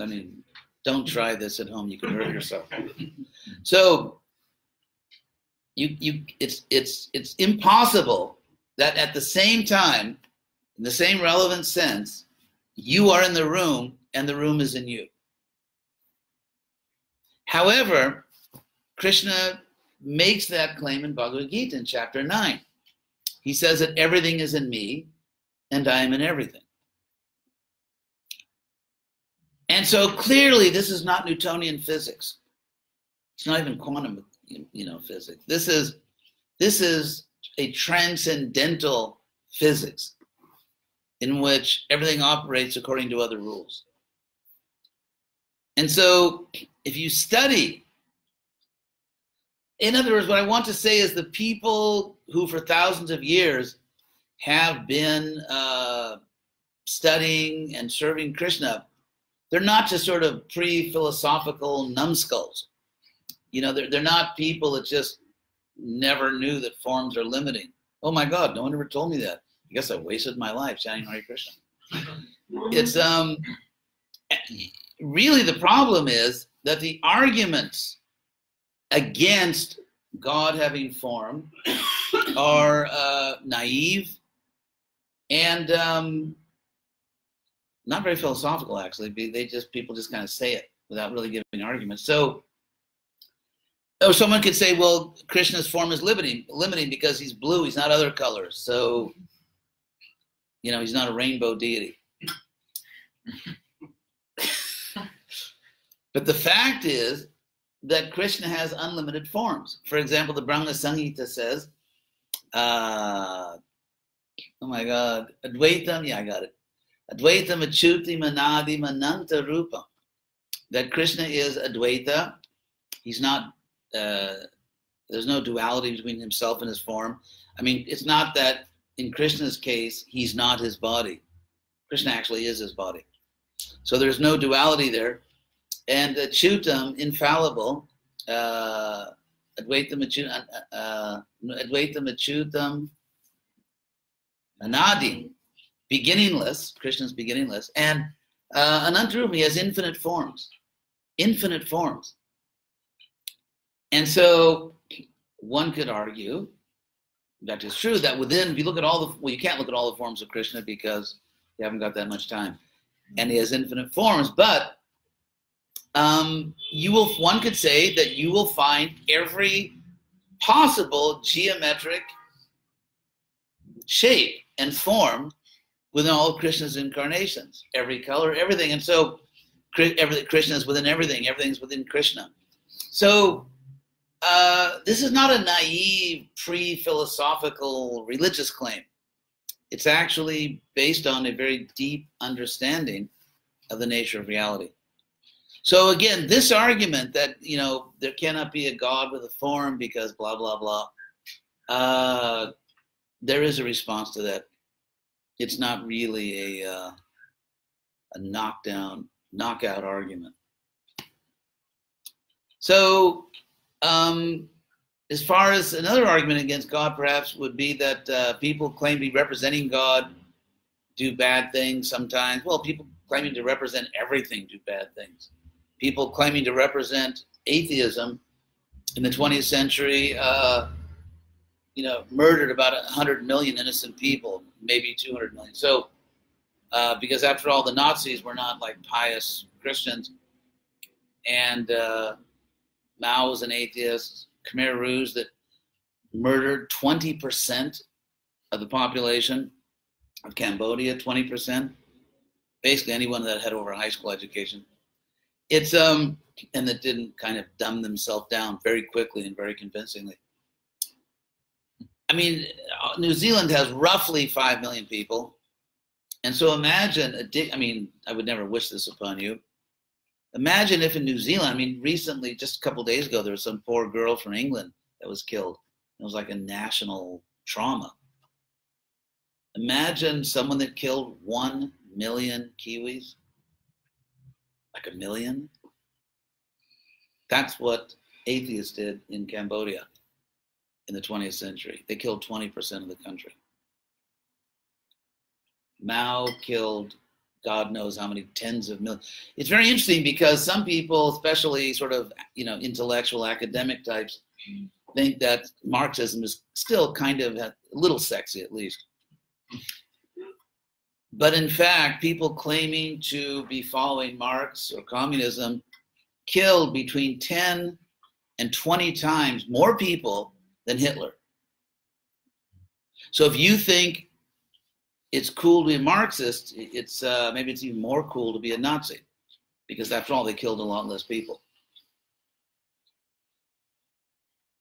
I mean, don't try this at home, you can hurt yourself. So, you you it's it's it's impossible that at the same time, in the same relevant sense, you are in the room and the room is in you. However, Krishna makes that claim in Bhagavad Gita in chapter 9. He says that everything is in me and I am in everything. And so clearly, this is not Newtonian physics. It's not even quantum, you know, physics. This is this is a transcendental physics in which everything operates according to other rules. And so, if you study, in other words, what I want to say is the people who, for thousands of years, have been uh, studying and serving Krishna, they're not just sort of pre philosophical numbskulls. You know, they're, they're not people that just never knew that forms are limiting. Oh my God, no one ever told me that. I guess I wasted my life chanting Hare Krishna. it's um really the problem is that the arguments against God having form are uh, naive and um, not very philosophical. Actually, they just people just kind of say it without really giving arguments. So Oh, someone could say, well, Krishna's form is limiting, limiting because he's blue. He's not other colors. So, you know, he's not a rainbow deity. but the fact is that Krishna has unlimited forms. For example, the Brahma Samhita says, uh, oh my God, Advaitam, yeah, I got it. Advaitam Achutam Anadim Ananta Rupa. That Krishna is Advaita. He's not uh, there's no duality between himself and his form. I mean, it's not that in Krishna's case, he's not his body. Krishna actually is his body. So there's no duality there. And uh, Chutam, infallible, uh, Advaitam Achutam, uh, Advaitam Achutam, Anadim, beginningless, Krishna's beginningless, and uh, Anantarum, he has infinite forms, infinite forms. And so one could argue that is true that within, if you look at all the, well, you can't look at all the forms of Krishna because you haven't got that much time. And he has infinite forms, but um, you will, one could say that you will find every possible geometric shape and form within all of Krishna's incarnations, every color, everything. And so Krishna is within everything, everything's within Krishna. So uh, this is not a naive, pre philosophical religious claim. It's actually based on a very deep understanding of the nature of reality. So again, this argument that you know there cannot be a God with a form because blah blah blah, uh, there is a response to that. It's not really a uh, a knockdown, knockout argument. So um, as far as another argument against God, perhaps, would be that uh, people claim to be representing God do bad things sometimes. Well, people claiming to represent everything do bad things. People claiming to represent atheism in the 20th century, uh, you know, murdered about 100 million innocent people, maybe 200 million. So, uh, because after all, the Nazis were not like pious Christians. And uh, Mao was an atheist. Khmer Rouge that murdered 20% of the population of Cambodia, 20%. Basically, anyone that had over a high school education. It's um, and that didn't kind of dumb themselves down very quickly and very convincingly. I mean, uh, New Zealand has roughly five million people, and so imagine a. I mean, I would never wish this upon you, Imagine if in New Zealand, I mean, recently, just a couple days ago, there was some poor girl from England that was killed. It was like a national trauma. Imagine someone that killed one million Kiwis, like a million. That's what atheists did in Cambodia in the 20th century. They killed 20% of the country. Mao killed God knows how many tens of millions. It's very interesting because some people, especially sort of you know intellectual academic types, think that Marxism is still kind of a little sexy, at least. But in fact, people claiming to be following Marx or communism killed between 10 and 20 times more people than Hitler. So if you think it's cool to be a Marxist, it's uh, maybe it's even more cool to be a Nazi, because after all, they killed a lot less people.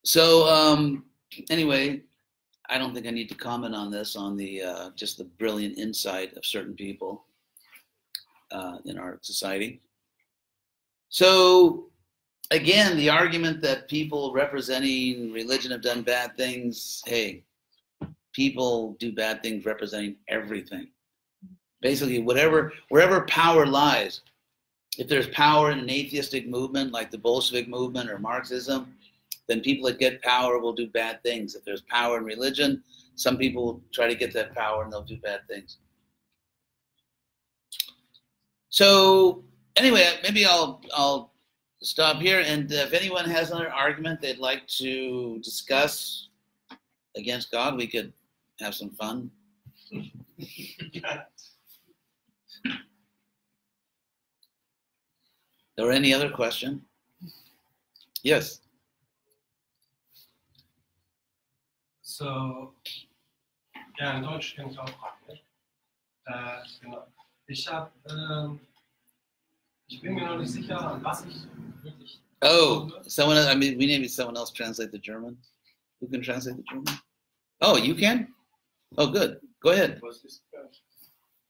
So um, anyway, I don't think I need to comment on this on the uh, just the brilliant insight of certain people uh, in our society. So again, the argument that people representing religion have done bad things. Hey, people do bad things representing everything. Basically, whatever wherever power lies, if there's power in an atheistic movement like the Bolshevik movement or Marxism, then people that get power will do bad things. If there's power in religion, some people will try to get that power and they'll do bad things. So anyway, maybe I'll I'll stop here. And if anyone has another argument they'd like to discuss against God, we could have some fun. or any other question? Yes. So, in Deutsch auch fragen. Ne? Äh, genau. Ich habe, ähm, ich bin mir noch nicht sicher, was ich wirklich. Oh, someone else, I mean, we need someone else translate the German. Who can translate the German? Oh, you can? Oh, good. Go ahead.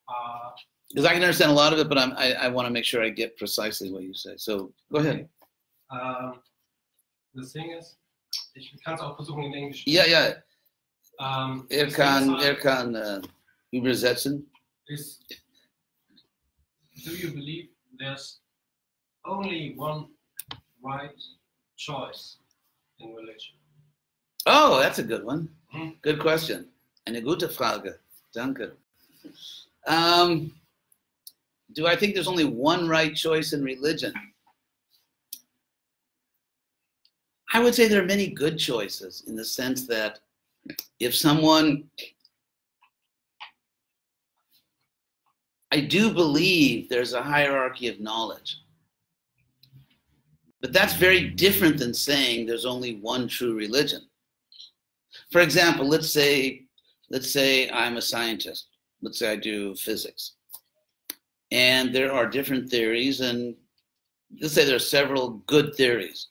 Uh, Because I can understand a lot of it, but I'm, I, I want to make sure I get precisely what you say. So go ahead. ähm, das Ding ist, ich kann es auch versuchen in Englisch. Ja, ja, Ähm, er kann, er kann äh, übersetzen. is do you believe there's only one right choice in religion? Oh, that's a good one. Hmm. Good question. Eine gute Frage. Danke. Um, do I think there's only one right choice in religion? I would say there are many good choices in the sense that if someone, I do believe there's a hierarchy of knowledge. But that's very different than saying there's only one true religion. For example, let's say let's say I'm a scientist. Let's say I do physics. And there are different theories and let's say there are several good theories.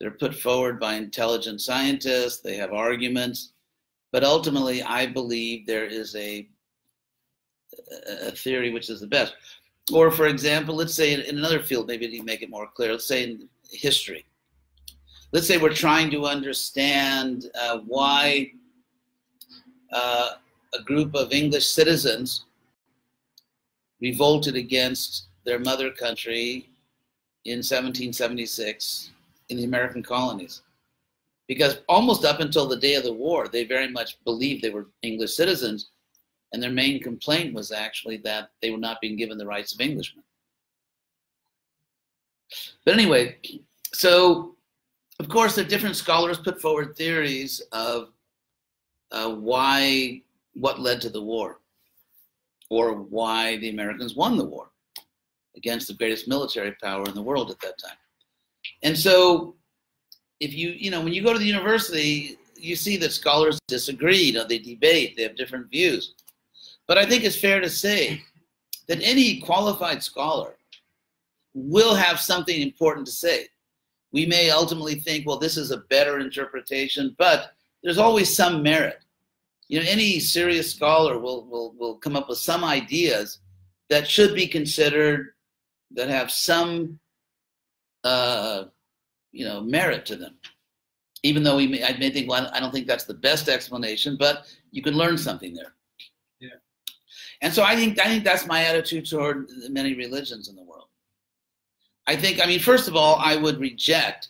They're put forward by intelligent scientists, they have arguments, but ultimately I believe there is a a theory which is the best. Or, for example, let's say in, another field, maybe to make it more clear, let's say in history. Let's say we're trying to understand uh, why uh, a group of English citizens revolted against their mother country in 1776 in the American colonies. Because almost up until the day of the war, they very much believed they were English citizens, and their main complaint was actually that they were not being given the rights of Englishmen. But anyway, so of course, the different scholars put forward theories of uh, why, what led to the war, or why the Americans won the war against the greatest military power in the world at that time. And so, if you, you know, when you go to the university, you see that scholars disagree, you know, they debate, they have different views. But I think it's fair to say that any qualified scholar will have something important to say. We may ultimately think, well, this is a better interpretation, but there's always some merit. You know, any serious scholar will, will, will come up with some ideas that should be considered, that have some, uh, you know, merit to them. Even though we may, I may think, well, I don't think that's the best explanation, but you can learn something there. Yeah. And so I think I think that's my attitude toward many religions in the world. I think, I mean, first of all, I would reject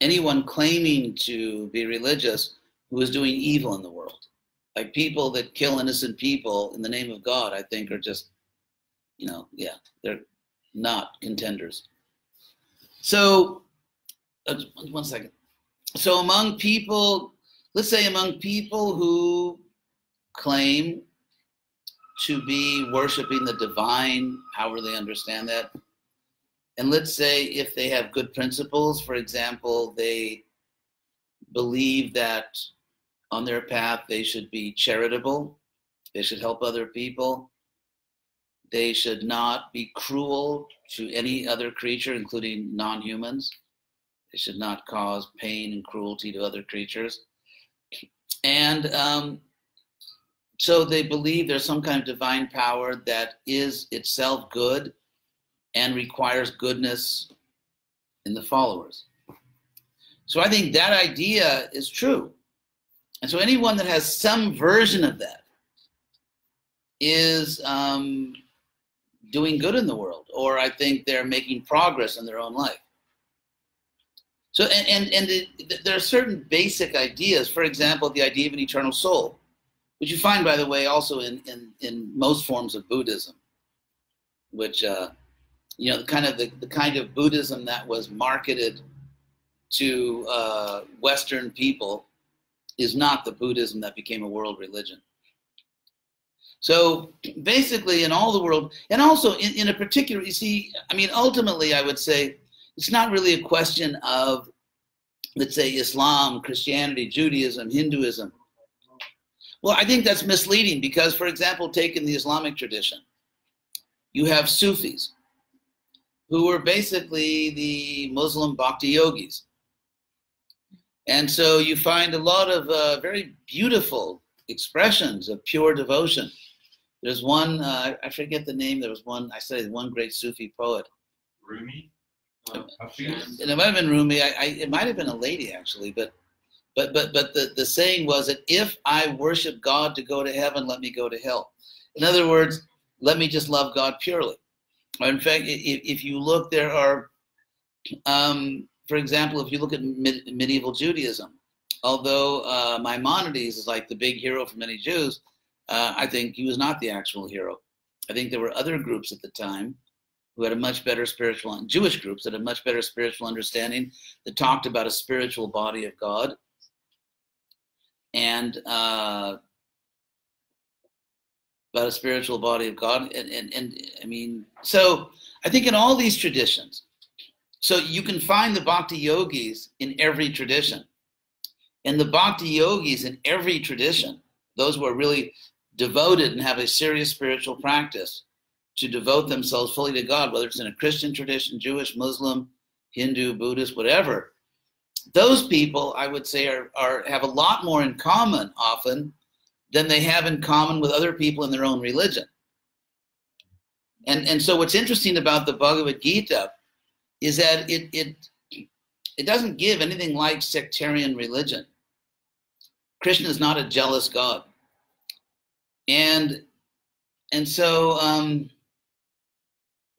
anyone claiming to be religious who is doing evil in the world. Like people that kill innocent people in the name of God, I think are just, you know, yeah, they're not contenders. So, uh, one second. so among people, let's say among people who claim to be worshiping the divine, however they understand that, and let's say if they have good principles, for example, they believe that on their path they should be charitable, they should help other people, they should not be cruel to any other creature, including non humans. They should not cause pain and cruelty to other creatures. And um, so they believe there's some kind of divine power that is itself good and requires goodness in the followers. So I think that idea is true. And so anyone that has some version of that is um, doing good in the world, or I think they're making progress in their own life. So, and, and, and it, there are certain basic ideas, for example, the idea of an eternal soul, which you find, by the way, also in, in, in most forms of Buddhism, which, uh, you know, the kind of the, the kind of Buddhism that was marketed to uh, Western people is not the Buddhism that became a world religion. So basically, in all the world, and also in, in a particular, you see, I mean, ultimately, I would say it's not really a question of, let's say, Islam, Christianity, Judaism, Hinduism. Well, I think that's misleading because, for example, take in the Islamic tradition, you have Sufis who were basically the Muslim bhakti yogis. And so you find a lot of uh, very beautiful expressions of pure devotion. There's one, uh, I forget the name, there was one, I studied one great Sufi poet. Rumi? Uh, and it might have been Rumi, I, I, it might have been a lady actually, but but but but the, the saying was that if I worship God to go to heaven, let me go to hell. In other words, let me just love God purely. In fact, if, if you look, there are um, for example, if you look at mid- medieval Judaism, although uh, Maimonides is like the big hero for many Jews, uh, I think he was not the actual hero. I think there were other groups at the time who had a much better spiritual, Jewish groups that had a much better spiritual understanding that talked about a spiritual body of God. And uh, about a spiritual body of God. And, and, and I mean, so I think in all these traditions, so you can find the bhakti yogis in every tradition. And the bhakti yogis in every tradition, those who are really devoted and have a serious spiritual practice to devote themselves fully to God, whether it's in a Christian tradition, Jewish, Muslim, Hindu, Buddhist, whatever, those people, I would say, are, are have a lot more in common often than they have in common with other people in their own religion. And, and so what's interesting about the Bhagavad Gita is that it it it doesn't give anything like sectarian religion. Krishna is not a jealous God, and and so um,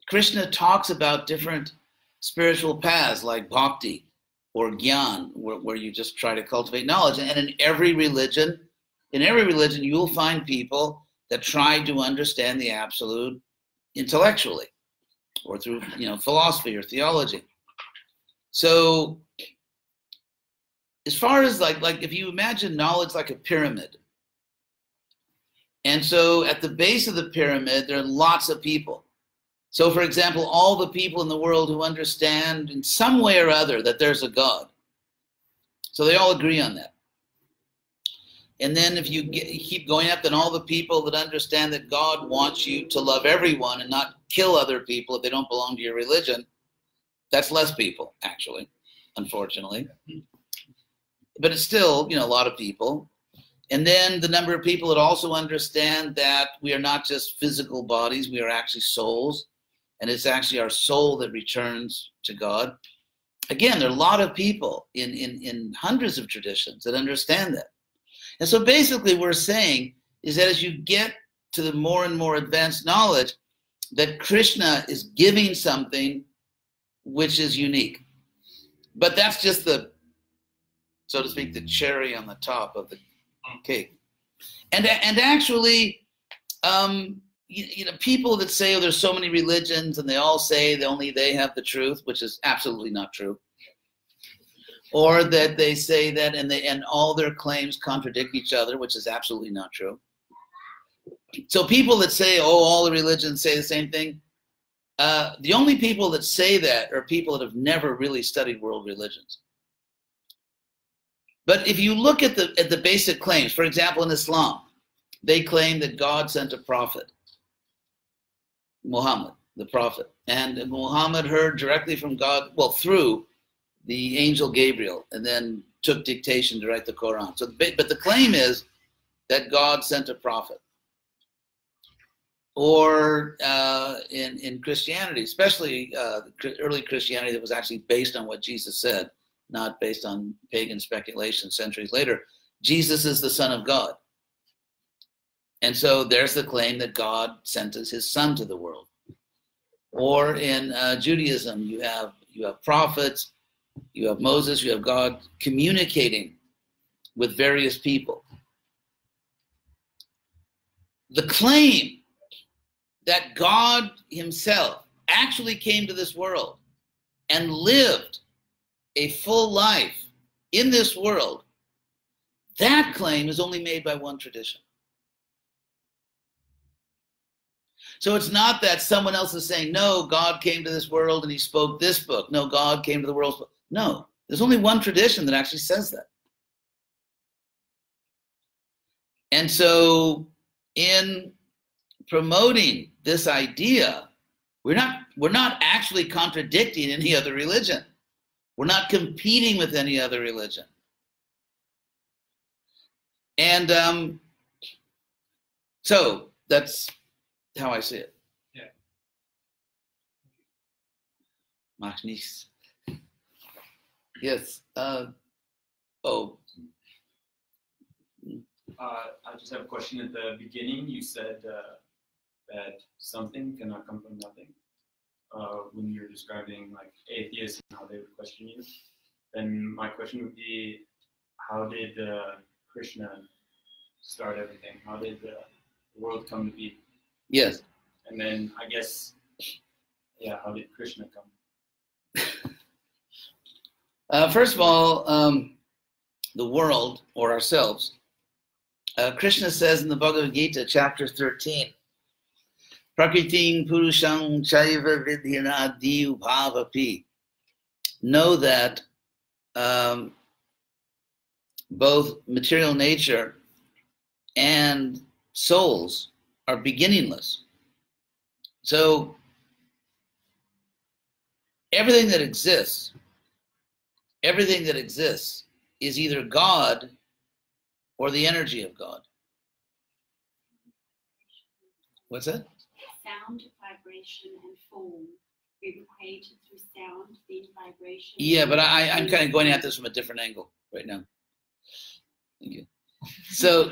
Krishna talks about different spiritual paths like bhakti or gyan, where, where you just try to cultivate knowledge. And in every religion, in every religion, you will find people that try to understand the absolute intellectually or through you know philosophy or theology. So as far as like like if you imagine knowledge like a pyramid, and so at the base of the pyramid there are lots of people. So for example, all the people in the world who understand in some way or other that there's a God. So they all agree on that. And then if you get, keep going up, then all the people that understand that God wants you to love everyone and not kill other people if they don't belong to your religion, that's less people, actually, unfortunately. But it's still, you know, a lot of people. And then the number of people that also understand that we are not just physical bodies, we are actually souls. And it's actually our soul that returns to God. Again, there are a lot of people in, in, in hundreds of traditions that understand that. And so basically, we're saying is that as you get to the more and more advanced knowledge, that Krishna is giving something which is unique. But that's just the, so to speak, the cherry on the top of the cake. And, and actually, um, you, you, know, people that say, oh, there's so many religions and they all say only they have the truth, which is absolutely not true. Or that they say that and they and all their claims contradict each other, which is absolutely not true. So people that say, "Oh, all the religions say the same thing," uh, the only people that say that are people that have never really studied world religions. But if you look at the at the basic claims, for example, in Islam, they claim that God sent a prophet, Muhammad, the prophet, and Muhammad heard directly from God, well, through the angel Gabriel, and then took dictation to write the Quran. So, but the claim is that God sent a prophet. Or uh, in in Christianity, especially uh, early Christianity, that was actually based on what Jesus said, not based on pagan speculation centuries later. Jesus is the Son of God. And so there's the claim that God sent his son to the world. Or in uh, Judaism, you have you have prophets, you have Moses, you have God communicating with various people. The claim that God himself actually came to this world and lived a full life in this world, that claim is only made by one tradition. So it's not that someone else is saying, no, God came to this world and he spoke this book. No, God came to the world. No, there's only one tradition that actually says that. And so in promoting this idea, we're not we're not actually contradicting any other religion. We're not competing with any other religion. And um, so that's how I see it. Yeah. Mach Yes. Uh, oh. Uh, I just have a question. At the beginning, you said uh, that something cannot come from nothing. Uh, when you're describing like atheists and how they would question you, then my question would be, how did uh, Krishna start everything? How did the world come to be? Yes. And then I guess, yeah, how did Krishna come? Uh, first of all, um, the world or ourselves. Uh, Krishna says in the Bhagavad Gita, chapter 13, Prakriting Purushang Chaiva Vidhina Bhavapi. Know that um, both material nature and souls are beginningless. So everything that exists, everything that exists is either God or the energy of God. What's that? Sound, vibration, and form. We were created through sound, then vibration. Yeah, but I, I'm kind of going at this from a different angle right now. Thank you. So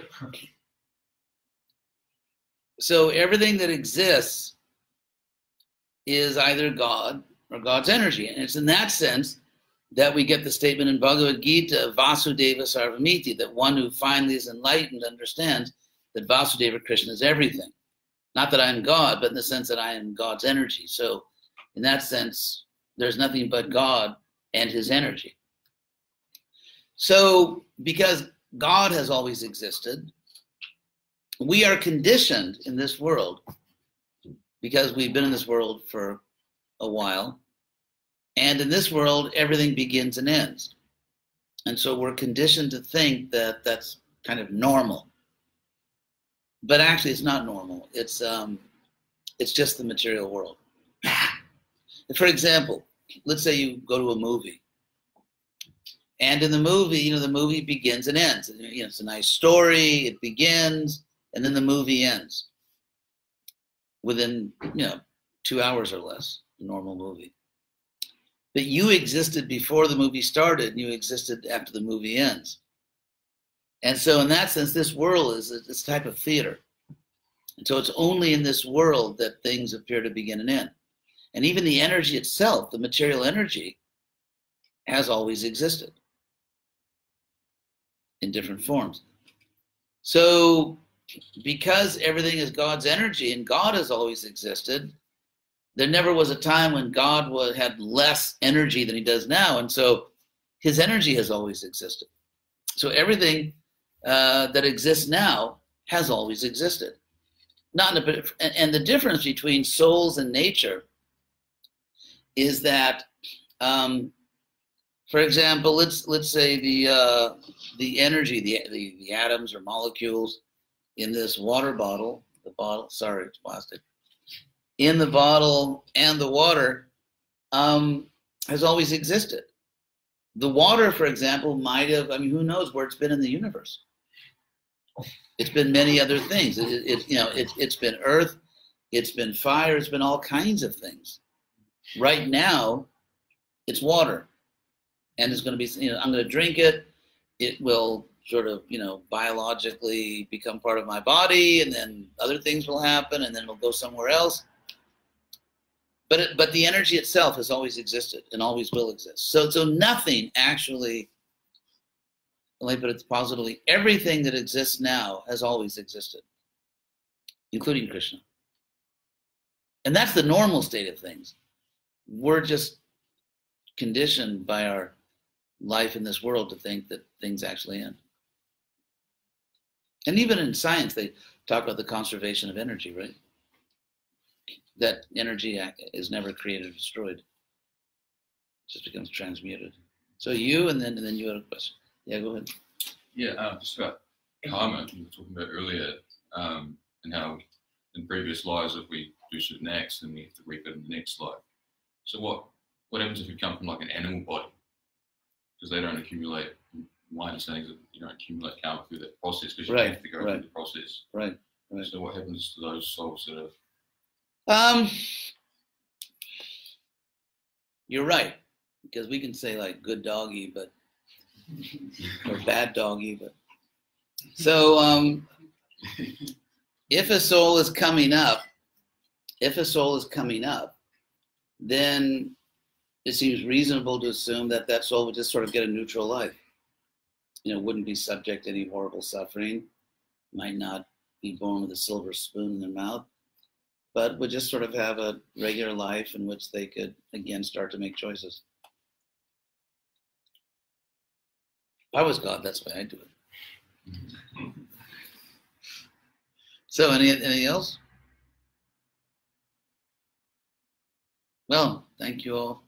so everything that exists is either God or God's energy. And it's in that sense that we get the statement in Bhagavad Gita, Vasudeva Sarvamiti, that one who finally is enlightened understands that Vasudeva Krishna is everything. Not that I'm God, but in the sense that I am God's energy. So, in that sense, there's nothing but God and his energy. So, because God has always existed, we are conditioned in this world because we've been in this world for a while. And in this world, everything begins and ends. And so we're conditioned to think that that's kind of normal. But actually, it's not normal. It's, um, it's just the material world. For example, let's say you go to a movie. And in the movie, you know, the movie begins and ends. You know, it's a nice story. It begins, and then the movie ends within you know two hours or less normal movie but you existed before the movie started and you existed after the movie ends. And so in that sense this world is this type of theater. And so it's only in this world that things appear to begin and end. And even the energy itself the material energy has always existed in different forms. So because everything is God's energy and God has always existed, there never was a time when God was, had less energy than he does now. And so his energy has always existed. So everything uh, that exists now has always existed. Not a, and, and the difference between souls and nature is that, um, for example, let's let's say the uh, the energy, the, the the atoms or molecules in this water bottle, the bottle. Sorry, it's plastic. In the bottle and the water um, has always existed. The water, for example, might have. I mean, who knows where it's been in the universe? It's been many other things. It, it you know, it, it's been earth, it's been fire, it's been all kinds of things. Right now, it's water, and it's going to be. You know, I'm going to drink it. It will sort of, you know, biologically become part of my body, and then other things will happen, and then it'll go somewhere else. But but the energy itself has always existed and always will exist. So so nothing actually. Let me put it positively. Everything that exists now has always existed, including Krishna. And that's the normal state of things. We're just conditioned by our life in this world to think that things actually end. And even in science, they talk about the conservation of energy, right? That energy is never created or destroyed; it just becomes transmuted. So you, and then and then you had a question. Yeah, go ahead. Yeah, uh, just about karma you were talking about earlier, um, and how in previous lives, if we do certain acts, then we have to reap it in the next life. So what what happens if you come from like an animal body? Because they don't accumulate my understanding is that you don't accumulate karma through that process because you Right, have to go right. through the process. Right. Right. So what happens to those souls that have Um, you're right because we can say like good doggy, but or bad doggy, but so um, if a soul is coming up, if a soul is coming up, then it seems reasonable to assume that that soul would just sort of get a neutral life. You know, wouldn't be subject to any horrible suffering, might not be born with a silver spoon in their mouth, but would just sort of have a regular life in which they could again start to make choices. If I was God, that's the way I'd do it. So, any anything else? Well, thank you all.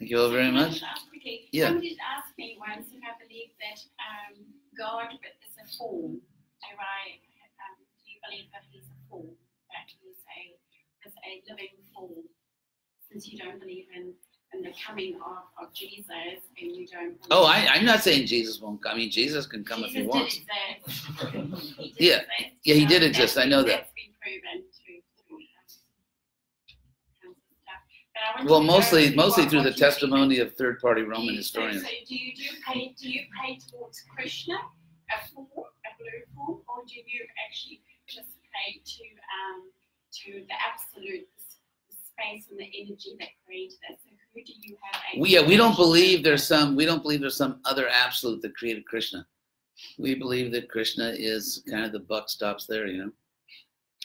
Thank you all very much. Quickly, Yeah. Somebody asked me once if I believe that um, God is a form. Do I? Um, do you believe that He's a form? That He's a living form? Since you don't believe in in the coming of, of Jesus, and you don't. Oh, I, I'm not saying Jesus won't come. I mean, Jesus can come if he wants. Did. He did Yeah. exist. Yeah, he did that's exist. I know that. That's been proven to. to kinds of stuff. But I want Well, mostly mostly through the testimony of third-party Do Roman you- so- historians. So, do you do you pay do you pay towards Krishna, a form, a blue form, or do you actually just pay to um to the absolute space and the energy that created that? So who do you have? We, yeah, we don't believe there's some. We don't believe there's some other absolute that created Krishna. We believe that Krishna is kind of the buck stops there, you know,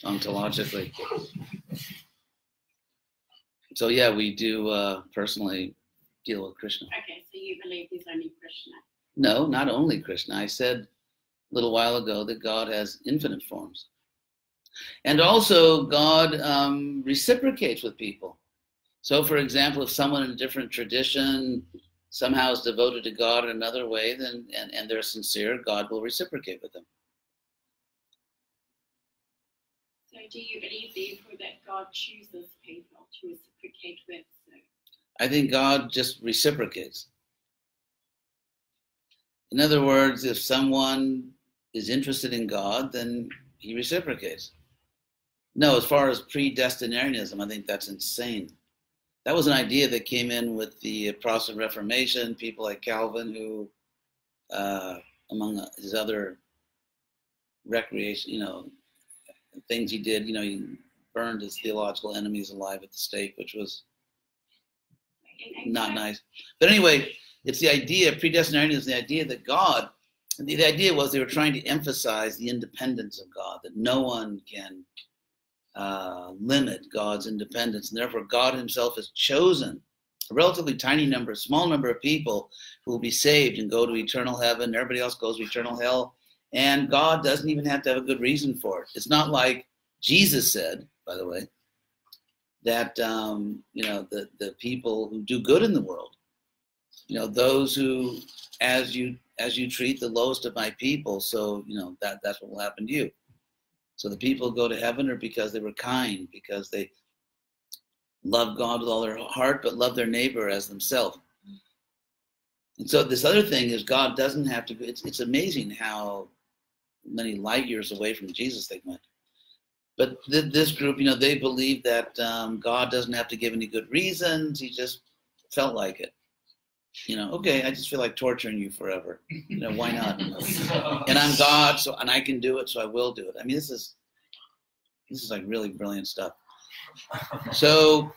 ontologically. So yeah, we do uh, personally deal with Krishna. Okay, so you believe there's only Krishna. No, not only Krishna. I said a little while ago that God has infinite forms. And also, God um, reciprocates with people. So, for example, if someone in a different tradition somehow is devoted to God in another way, then and, and they're sincere, God will reciprocate with them. So do you believe therefore that God chooses people to reciprocate with? So I think God just reciprocates. In other words, if someone is interested in God, then he reciprocates. No, as far as predestinarianism, I think that's insane. That was an idea that came in with the Protestant Reformation, people like Calvin, who, uh, among his other recreation, you know, things he did, you know, he burned his theological enemies alive at the stake, which was not nice. But anyway, it's the idea, predestinarianism is the idea that God, the, the idea was they were trying to emphasize the independence of God, that no one can uh, limit God's independence, and therefore God Himself has chosen a relatively tiny number, small number of people who will be saved and go to eternal heaven. Everybody else goes to eternal hell. And God doesn't even have to have a good reason for it. It's not like Jesus said, by the way, that um, you know the the people who do good in the world, you know those who, as you as you treat the lowest of my people, so you know that that's what will happen to you. So the people who go to heaven are because they were kind, because they love God with all their heart, but love their neighbor as themselves. And so this other thing is God doesn't have to. It's it's amazing how many light years away from Jesus they went. But th- this group, you know, they believe that um, God doesn't have to give any good reasons. He just felt like it. You know, okay, I just feel like torturing you forever. You know, why not? and I'm God, so and I can do it, so I will do it. I mean, this is this is like really brilliant stuff. So,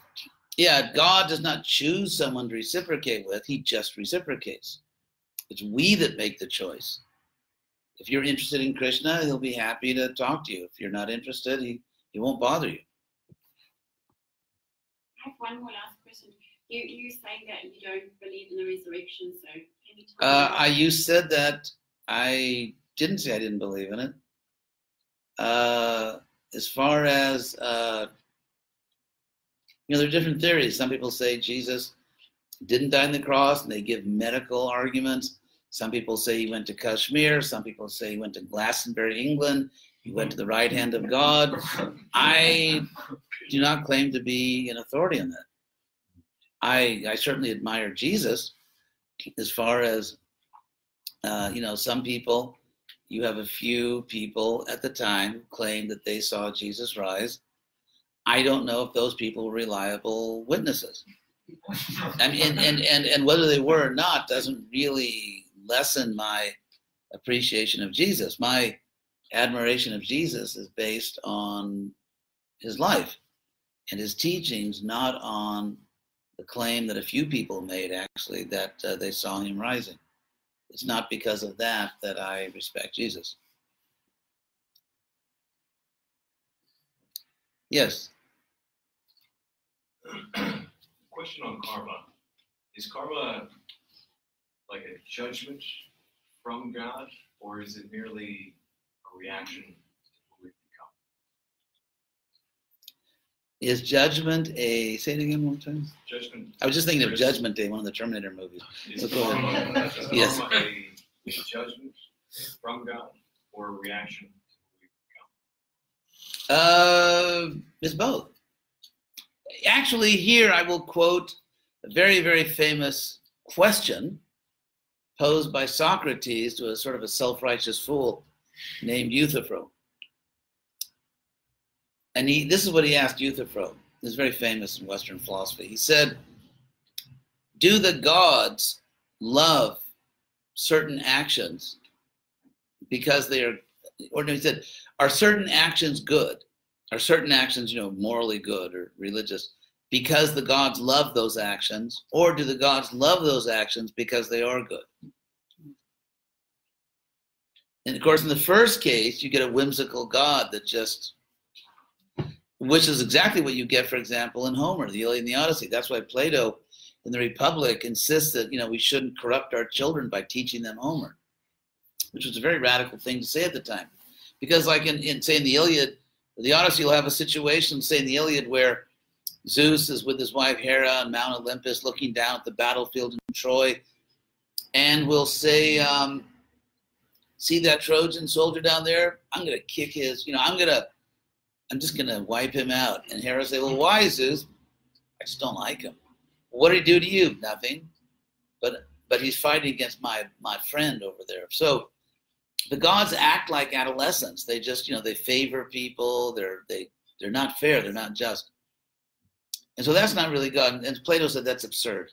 yeah, God does not choose someone to reciprocate with; He just reciprocates. It's we that make the choice. If you're interested in Krishna, He'll be happy to talk to you. If you're not interested, He He won't bother you. I have one more last question. You you say that you don't believe in the resurrection, so can you tell Uh? I you said that I didn't say I didn't believe in it. Uh, as far as uh, you know, there are different theories. Some people say Jesus didn't die on the cross, and they give medical arguments. Some people say he went to Kashmir. Some people say he went to Glastonbury, England. He went to the right hand of God. I do not claim to be an authority on that. I I certainly admire Jesus as far as uh, you know, some people, you have a few people at the time claim that they saw Jesus rise. I don't know if those people were reliable witnesses. I mean, and, and, and, and whether they were or not doesn't really lessen my appreciation of Jesus. My admiration of Jesus is based on his life and his teachings, not on the claim that a few people made actually that uh, they saw him rising. It's not because of that that I respect Jesus. Yes. Question on karma. Is karma like a judgment from God, or is it merely a reaction to who we become? Is Judgment a, say it again one more time? Judgment I was just thinking of Judgment Day, one of the Terminator movies. is karma, is Yes. karma a, judgment from God or a reaction to become? Uh, it's both. Actually, here I will quote a very, very famous question posed by Socrates to a sort of a self-righteous fool named Euthyphro. And he, this is what he asked Euthyphro. Is very famous in Western philosophy. He said, "Do the gods love certain actions because they are?" Or no, he said, "Are certain actions good? Are certain actions, you know, morally good or religious?" because the gods love those actions, or do the gods love those actions because they are good? And of course, in the first case, you get a whimsical god that just, which is exactly what you get, for example, in Homer, the Iliad and the Odyssey. That's why Plato in the Republic insists that you know we shouldn't corrupt our children by teaching them Homer, which was a very radical thing to say at the time, because like in, in say in the Iliad, the Odyssey, you'll have a situation, say in the Iliad, where Zeus is with his wife Hera on Mount Olympus looking down at the battlefield in Troy and will say, um, See that Trojan soldier down there? I'm going to kick his, you know, I'm going to, I'm just going to wipe him out. And Hera say, Well, why, Zeus? I just don't like him. What did he do to you? Nothing. But but he's fighting against my my friend over there. So the gods act like adolescents. They just, you know, they favor people. They're they they're not fair. They're not just. And so that's not really God. And Plato said that's absurd.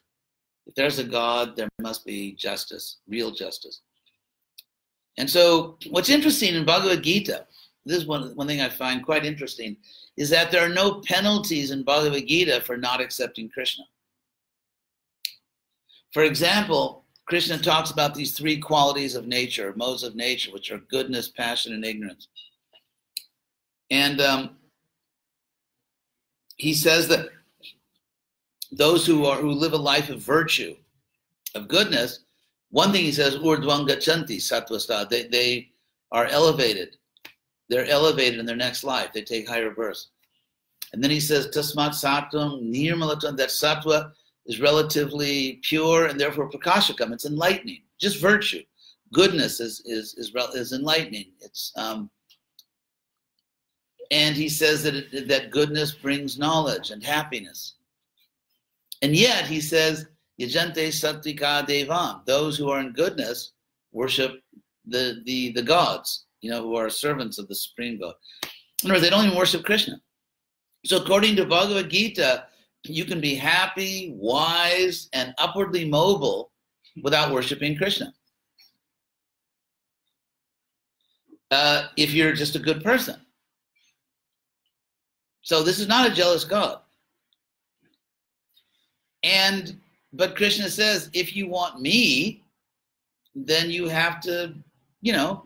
If there's a God, there must be justice, real justice. And so what's interesting in Bhagavad Gita, this is one, one thing I find quite interesting, is that there are no penalties in Bhagavad Gita for not accepting Krishna. For example, Krishna talks about these three qualities of nature, modes of nature, which are goodness, passion, and ignorance. And um, he says that those who are who live a life of virtue, of goodness, one thing he says, urdhvam gachanti sattvasta. They they are elevated. They're elevated in their next life. They take higher births. And then he says, tasmat sattvam nirmalatam. That sattva is relatively pure and therefore prakashakam. It's enlightening. Just virtue. Goodness is is is, is enlightening. It's um, and he says that it, that goodness brings knowledge and happiness. And yet he says, Yajante Satvika Devam, those who are in goodness worship the, the, the gods, you know, who are servants of the Supreme God. In other words, they don't even worship Krishna. So according to Bhagavad Gita, you can be happy, wise, and upwardly mobile without worshiping Krishna. Uh, if you're just a good person. So this is not a jealous God. And but Krishna says, if you want me, then you have to, you know,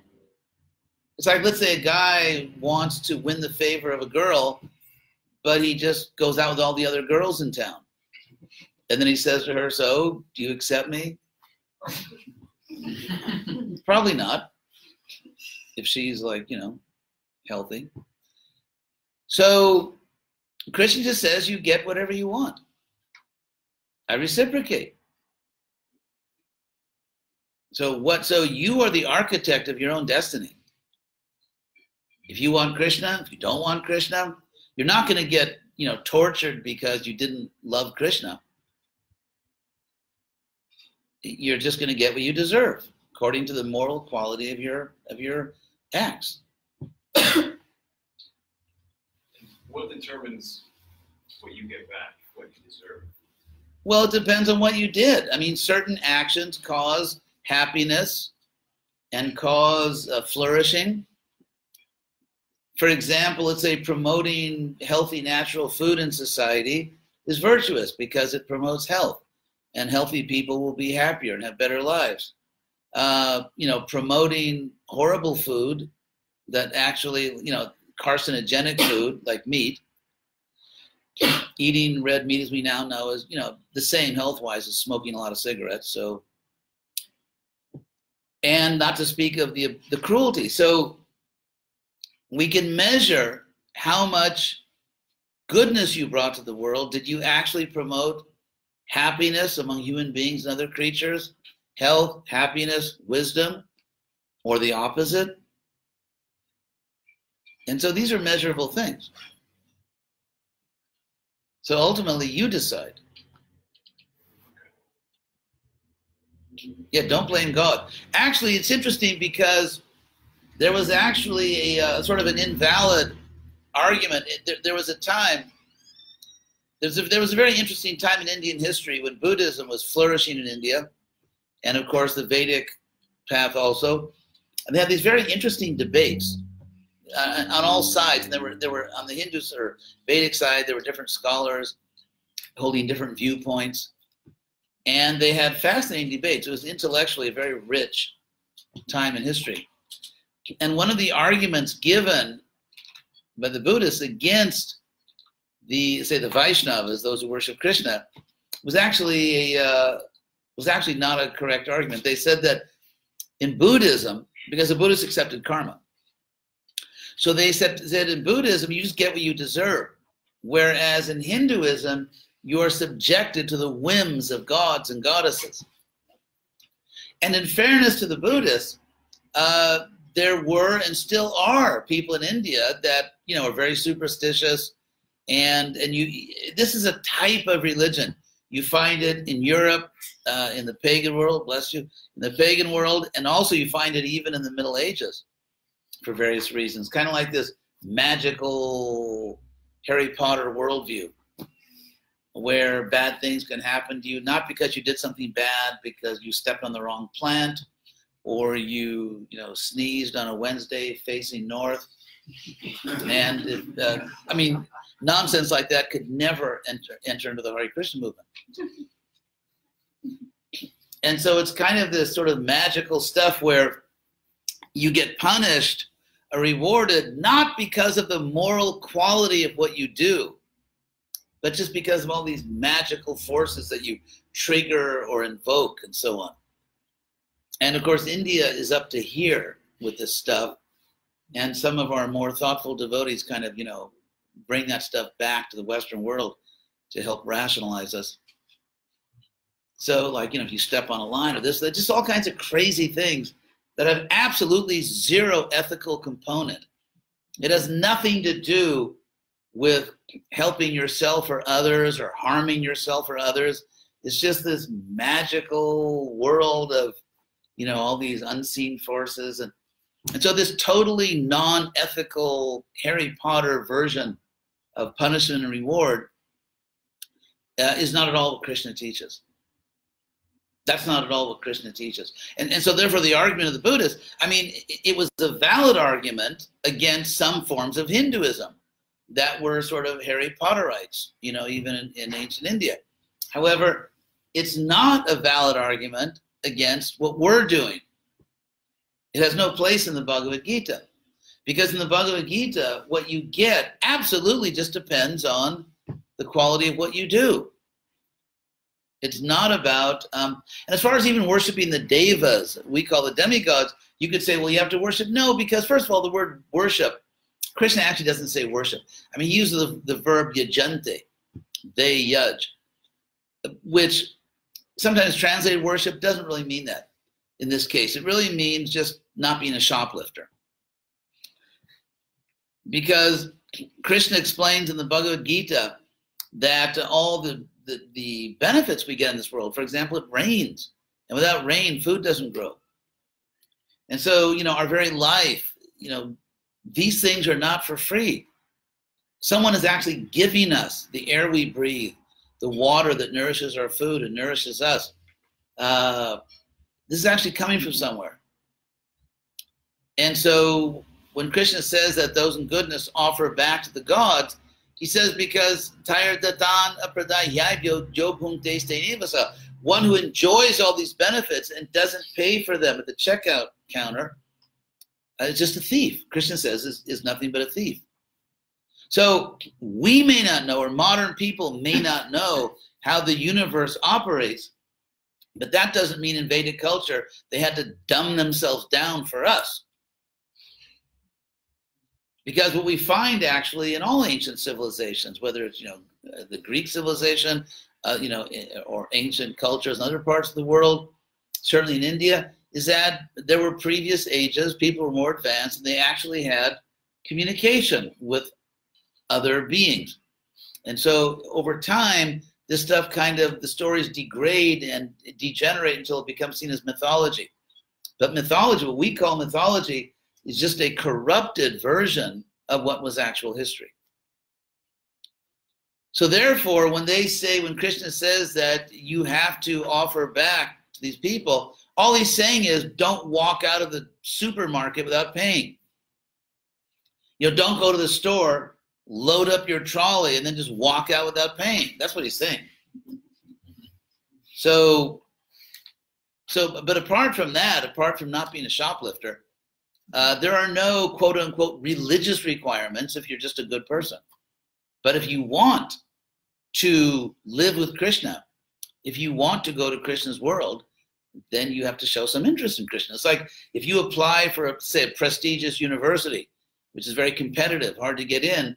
it's like let's say a guy wants to win the favor of a girl, but he just goes out with all the other girls in town. And then he says to her, So, do you accept me? Probably not. If she's like, you know, healthy. So Krishna just says you get whatever you want. I reciprocate. So what so you are the architect of your own destiny. If you want Krishna, if you don't want Krishna, you're not going to get, you know, tortured because you didn't love Krishna. You're just going to get what you deserve according to the moral quality of your of your acts. what determines what you get back, what you deserve? Well, it depends on what you did. I mean, certain actions cause happiness and cause uh, flourishing. For example, let's say promoting healthy natural food in society is virtuous because it promotes health, and healthy people will be happier and have better lives. Uh, you know, promoting horrible food that actually, you know, carcinogenic food like meat, eating red meat as we now know is you know the same health wise as smoking a lot of cigarettes. So, and not to speak of the the cruelty. So, we can measure how much goodness you brought to the world. Did you actually promote happiness among human beings and other creatures? Health, happiness, wisdom, or the opposite? And so these are measurable things. So ultimately, you decide. Yeah, don't blame God. Actually, it's interesting because there was actually a uh, sort of an invalid argument. There, there was a time, a, there was a very interesting time in Indian history when Buddhism was flourishing in India, and of course the Vedic path also. And they had these very interesting debates uh, on all sides. And there were there were on the Hindu or Vedic side, there were different scholars holding different viewpoints, and they had fascinating debates. It was intellectually a very rich time in history. And one of the arguments given by the Buddhists against the say the Vaishnavas, those who worship Krishna, was actually a, uh, was actually not a correct argument. They said that in Buddhism, because the Buddhists accepted karma, so they said, said in Buddhism, you just get what you deserve. Whereas in Hinduism, you are subjected to the whims of gods and goddesses. And in fairness to the Buddhists, uh, there were and still are people in India that you know are very superstitious, and and you this is a type of religion. You find it in Europe, uh, in the pagan world, bless you, in the pagan world, and also you find it even in the Middle Ages for various reasons, kind of like this magical Harry Potter worldview where bad things can happen to you, not because you did something bad, because you stepped on the wrong plant or you, you know, sneezed on a Wednesday facing north. And uh, I mean, nonsense like that could never enter, enter into the Hare Krishna movement. And so it's kind of this sort of magical stuff where you get punished or rewarded not because of the moral quality of what you do, but just because of all these magical forces that you trigger or invoke and so on. And of course, India is up to here with this stuff. And some of our more thoughtful devotees kind of, you know, bring that stuff back to the Western world to help rationalize us. So, like, you know, if you step on a line or this, there's just all kinds of crazy things that have absolutely zero ethical component. It has nothing to do with helping yourself or others or harming yourself or others. It's just this magical world of, you know, all these unseen forces. And, and so, this totally non ethical Harry Potter version of punishment and reward uh, is not at all what Krishna teaches. That's not at all what Krishna teaches. And, and so, therefore, the argument of the Buddhists, I mean, it, it was a valid argument against some forms of Hinduism that were sort of Harry Potterites, you know, even in, in ancient India. However, it's not a valid argument against what we're doing. It has no place in the Bhagavad Gita. Because in the Bhagavad Gita, what you get absolutely just depends on the quality of what you do. It's not about, um, and as far as even worshiping the devas, we call the demigods, you could say, well, you have to worship. No, because first of all, the word worship, Krishna actually doesn't say worship. I mean, he uses the, the verb yajante, they yudge, which sometimes translated worship doesn't really mean that in this case. It really means just not being a shoplifter. Because Krishna explains in the Bhagavad Gita that all the, the, the benefits we get in this world, for example, it rains. And without rain, food doesn't grow. And so, you know, our very life, you know, these things are not for free. Someone is actually giving us the air we breathe, the water that nourishes our food and nourishes us. Uh, this is actually coming from somewhere. And so when Krishna says that those in goodness offer back to the gods, he says because one who enjoys all these benefits and doesn't pay for them at the checkout counter uh, is just a thief. Krishna says is, is nothing but a thief. So we may not know, or modern people may not know how the universe operates, but that doesn't mean in Vedic culture they had to dumb themselves down for us. Because what we find actually in all ancient civilizations, whether it's you know the Greek civilization, uh, you know, or ancient cultures in other parts of the world, certainly in India, is that there were previous ages, people were more advanced, and they actually had communication with other beings. And so over time, this stuff kind of the stories degrade and degenerate until it becomes seen as mythology. But mythology, what we call mythology, is just a corrupted version of what was actual history. So therefore, when they say, when Krishna says that you have to offer back to these people, all he's saying is don't walk out of the supermarket without paying. You know, don't go to the store, load up your trolley, and then just walk out without paying. That's what he's saying. So, so, but apart from that, apart from not being a shoplifter, uh, there are no quote unquote religious requirements if you're just a good person. But if you want to live with Krishna, if you want to go to Krishna's world, then you have to show some interest in Krishna. It's like if you apply for, a, say, a prestigious university, which is very competitive, hard to get in,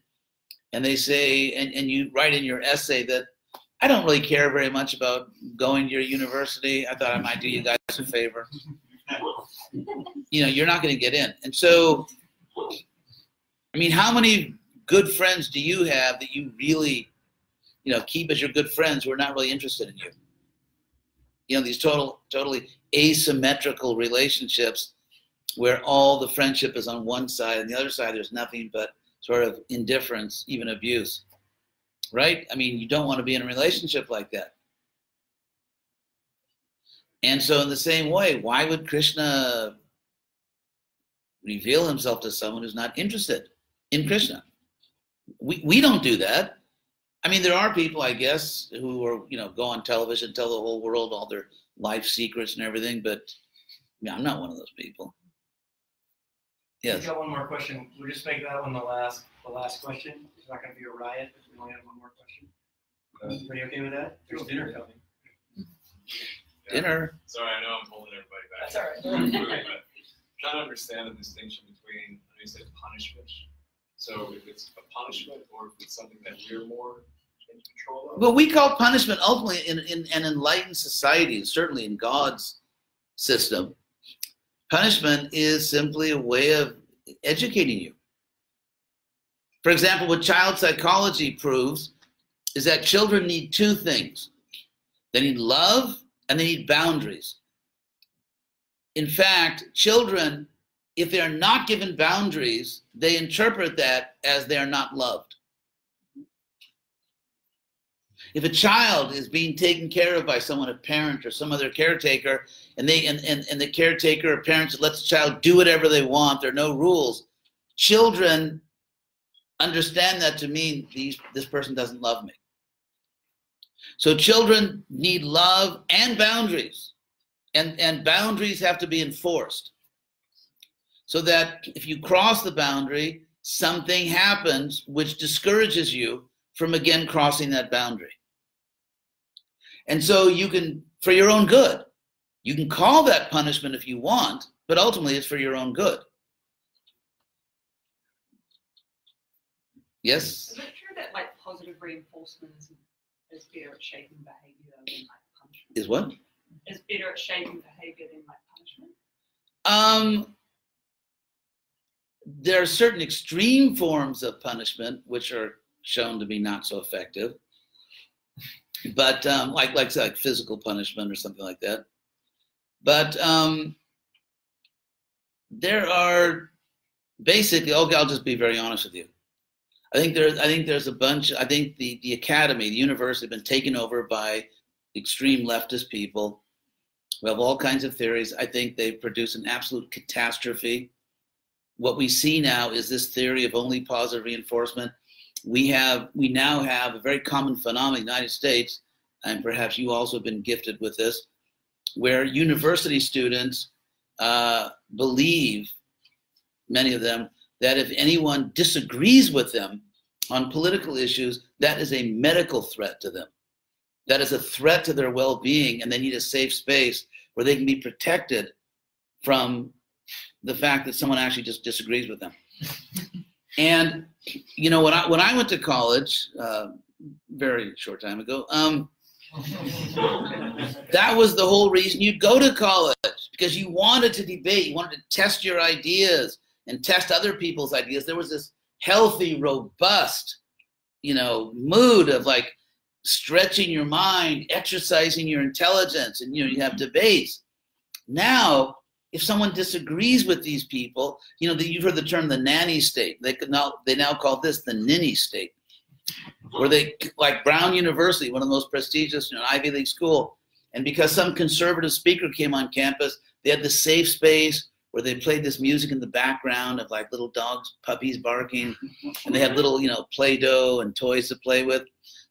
and they say, and, and you write in your essay that I don't really care very much about going to your university. I thought I might do you guys a favor you know, you're not going to get in. And so, I mean, how many good friends do you have that you really, you know, keep as your good friends who are not really interested in you? You know, these total, totally asymmetrical relationships where all the friendship is on one side and the other side there's nothing but sort of indifference, even abuse. Right? I mean, you don't want to be in a relationship like that. And so, in the same way, why would Krishna reveal himself to someone who's not interested in Krishna? We, we don't do that. I mean, there are people, I guess, who are, you know, go on television, tell the whole world all their life secrets and everything, but yeah, I'm not one of those people. Yes. We got one more question. We'll just make that one the last, the last question. It's not going to be a riot if we only have one more question. Everybody okay with that? There's dinner coming. Dinner. Sorry, I know I'm holding everybody back. That's all right. but trying to understand the distinction between, I know you said punishment. So if it's a punishment or if it's something that we're more in control of. What we call punishment ultimately in, in an enlightened society, and certainly in God's system, punishment is simply a way of educating you. For example, what child psychology proves is that children need two things they need love and they need boundaries. In fact, children, if they are not given boundaries, they interpret that as they are not loved. If a child is being taken care of by someone, a parent or some other caretaker, and they and, and, and the caretaker or parents lets the child do whatever they want, there are no rules, children understand that to mean these, this person doesn't love me. So children need love and boundaries. And, and boundaries have to be enforced. So that if you cross the boundary, something happens which discourages you from again crossing that boundary. And so you can, for your own good, you can call that punishment if you want, but ultimately it's for your own good. Yes? Is it true that like positive reinforcement is, is better at shaping behavior than like punishment? Is what? Is better at shaping behavior than like punishment? Um, there are certain extreme forms of punishment which are shown to be not so effective, but um, like like like physical punishment or something like that. But um, there are basically. Okay, I'll just be very honest with you. I think there's I think there's a bunch. I think the the academy, the university, have been taken over by extreme leftist people we have all kinds of theories. I think they produce an absolute catastrophe. What we see now is this theory of only positive reinforcement. We have we now have a very common phenomenon in the United States, and perhaps you also have been gifted with this, where university students uh, believe, many of them, that if anyone disagrees with them on political issues, that is a medical threat to them. That is a threat to their well-being and they need a safe space where they can be protected from the fact that someone actually just disagrees with them. And you know when i when i went to college uh, very short time ago um, that was the whole reason you'd go to college because you wanted to debate you wanted to test your ideas and test other people's ideas there was this healthy robust you know mood of like stretching your mind, exercising your intelligence, and you know you have debates. Now, if someone disagrees with these people, you know that you've heard the term the nanny state. They could now they now call this the ninny state, where they like Brown University, one of the most prestigious, you know, Ivy League school, and because some conservative speaker came on campus, they had the safe space where they played this music in the background of like little dogs, puppies barking, and they had little you know play-doh and toys to play with,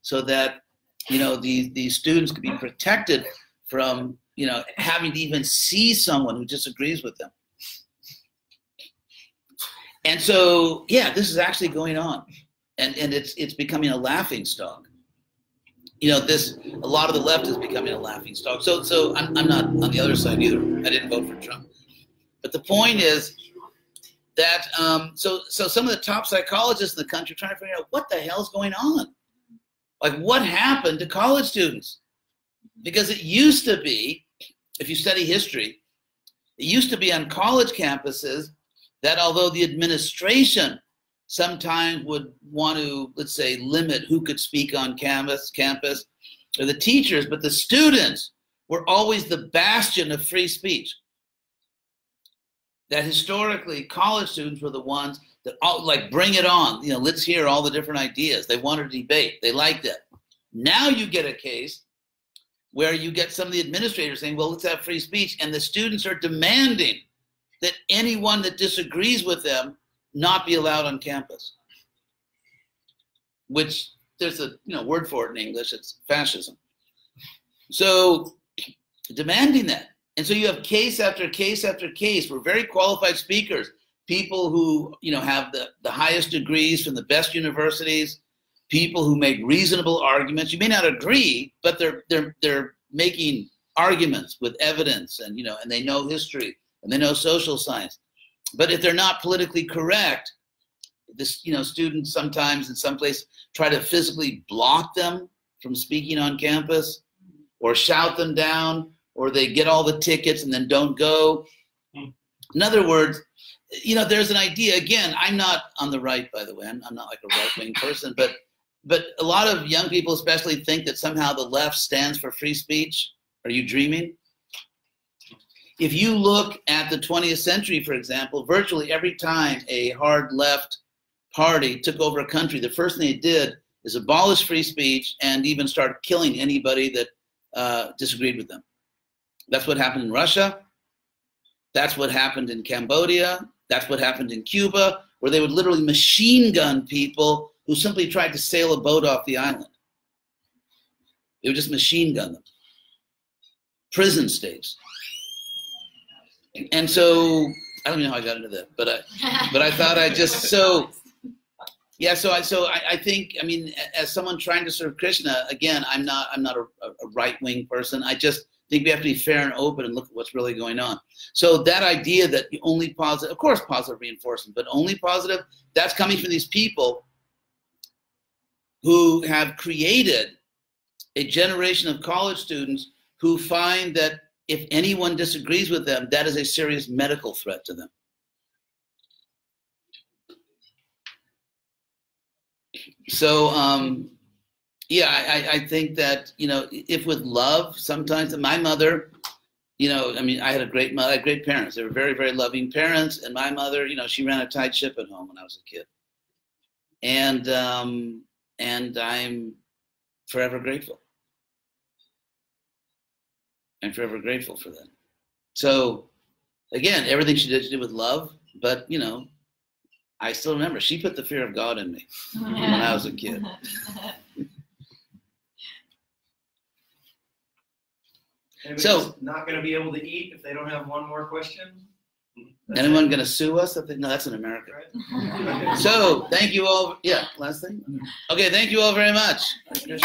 so that you know, these these students could be protected from, you know, having to even see someone who disagrees with them. And so, yeah, this is actually going on, and and it's it's becoming a laughing stock. You know, this a lot of the left is becoming a laughing stock. So so I'm I'm not on the other side either. I didn't vote for Trump, but the point is that um, so so some of the top psychologists in the country are trying to figure out what the hell's going on like, what happened to college students? Because it used to be, if you study history, it used to be on college campuses that although the administration sometimes would want to, let's say, limit who could speak on campus, campus, or the teachers, but the students were always the bastion of free speech. That historically, college students were the ones that all like bring it on. You know, let's hear all the different ideas. They wanted to debate. They liked it. Now you get a case where you get some of the administrators saying, well, let's have free speech. And the students are demanding that anyone that disagrees with them not be allowed on campus. Which there's a you know word for it in English, it's fascism. So demanding that. And so you have case after case after case where very qualified speakers people who you know have the, the highest degrees from the best universities people who make reasonable arguments. You may not agree, but they're they're they're making arguments with evidence and you know and they know history and they know social science. But if they're not politically correct, this you know students sometimes in some place try to physically block them from speaking on campus or shout them down or they get all the tickets and then don't go. In other words, you know, there's an idea. Again, I'm not on the right, by the way. I'm, I'm not like a right wing person, but but a lot of young people, especially, think that somehow the left stands for free speech. Are you dreaming? If you look at the 20th century, for example, virtually every time a hard left party took over a country, the first thing they did is abolish free speech and even start killing anybody that uh, disagreed with them. That's what happened in Russia. That's what happened in Cambodia. That's what happened in Cuba, where they would literally machine gun people who simply tried to sail a boat off the island. They would just machine gun them. Prison states. And so I don't know how I got into that, but I but I thought I just so yeah. So I so I, I think I mean as someone trying to serve Krishna again, I'm not I'm not a, a right wing person. I just think we have to be fair and open and look at what's really going on. So that idea that only positive, of course, positive reinforcement, but only positive, that's coming from these people who have created a generation of college students who find that if anyone disagrees with them, that is a serious medical threat to them. So, um, yeah, I, I think that, you know, if with love, sometimes my mother, you know, I mean, I had a great mother, I had great parents. They were very, very loving parents. And my mother, you know, she ran a tight ship at home when I was a kid. And, um, and I'm forever grateful. I'm forever grateful for that. So, again, everything she did, she did with love. But you know, I still remember she put the fear of God in me when I was a kid. So- not going to be able to eat if they don't have one more question. That's Anyone going to sue us? I think, no, that's in America. right? So, thank you all. Yeah, last thing. Okay, thank you all very much. Just-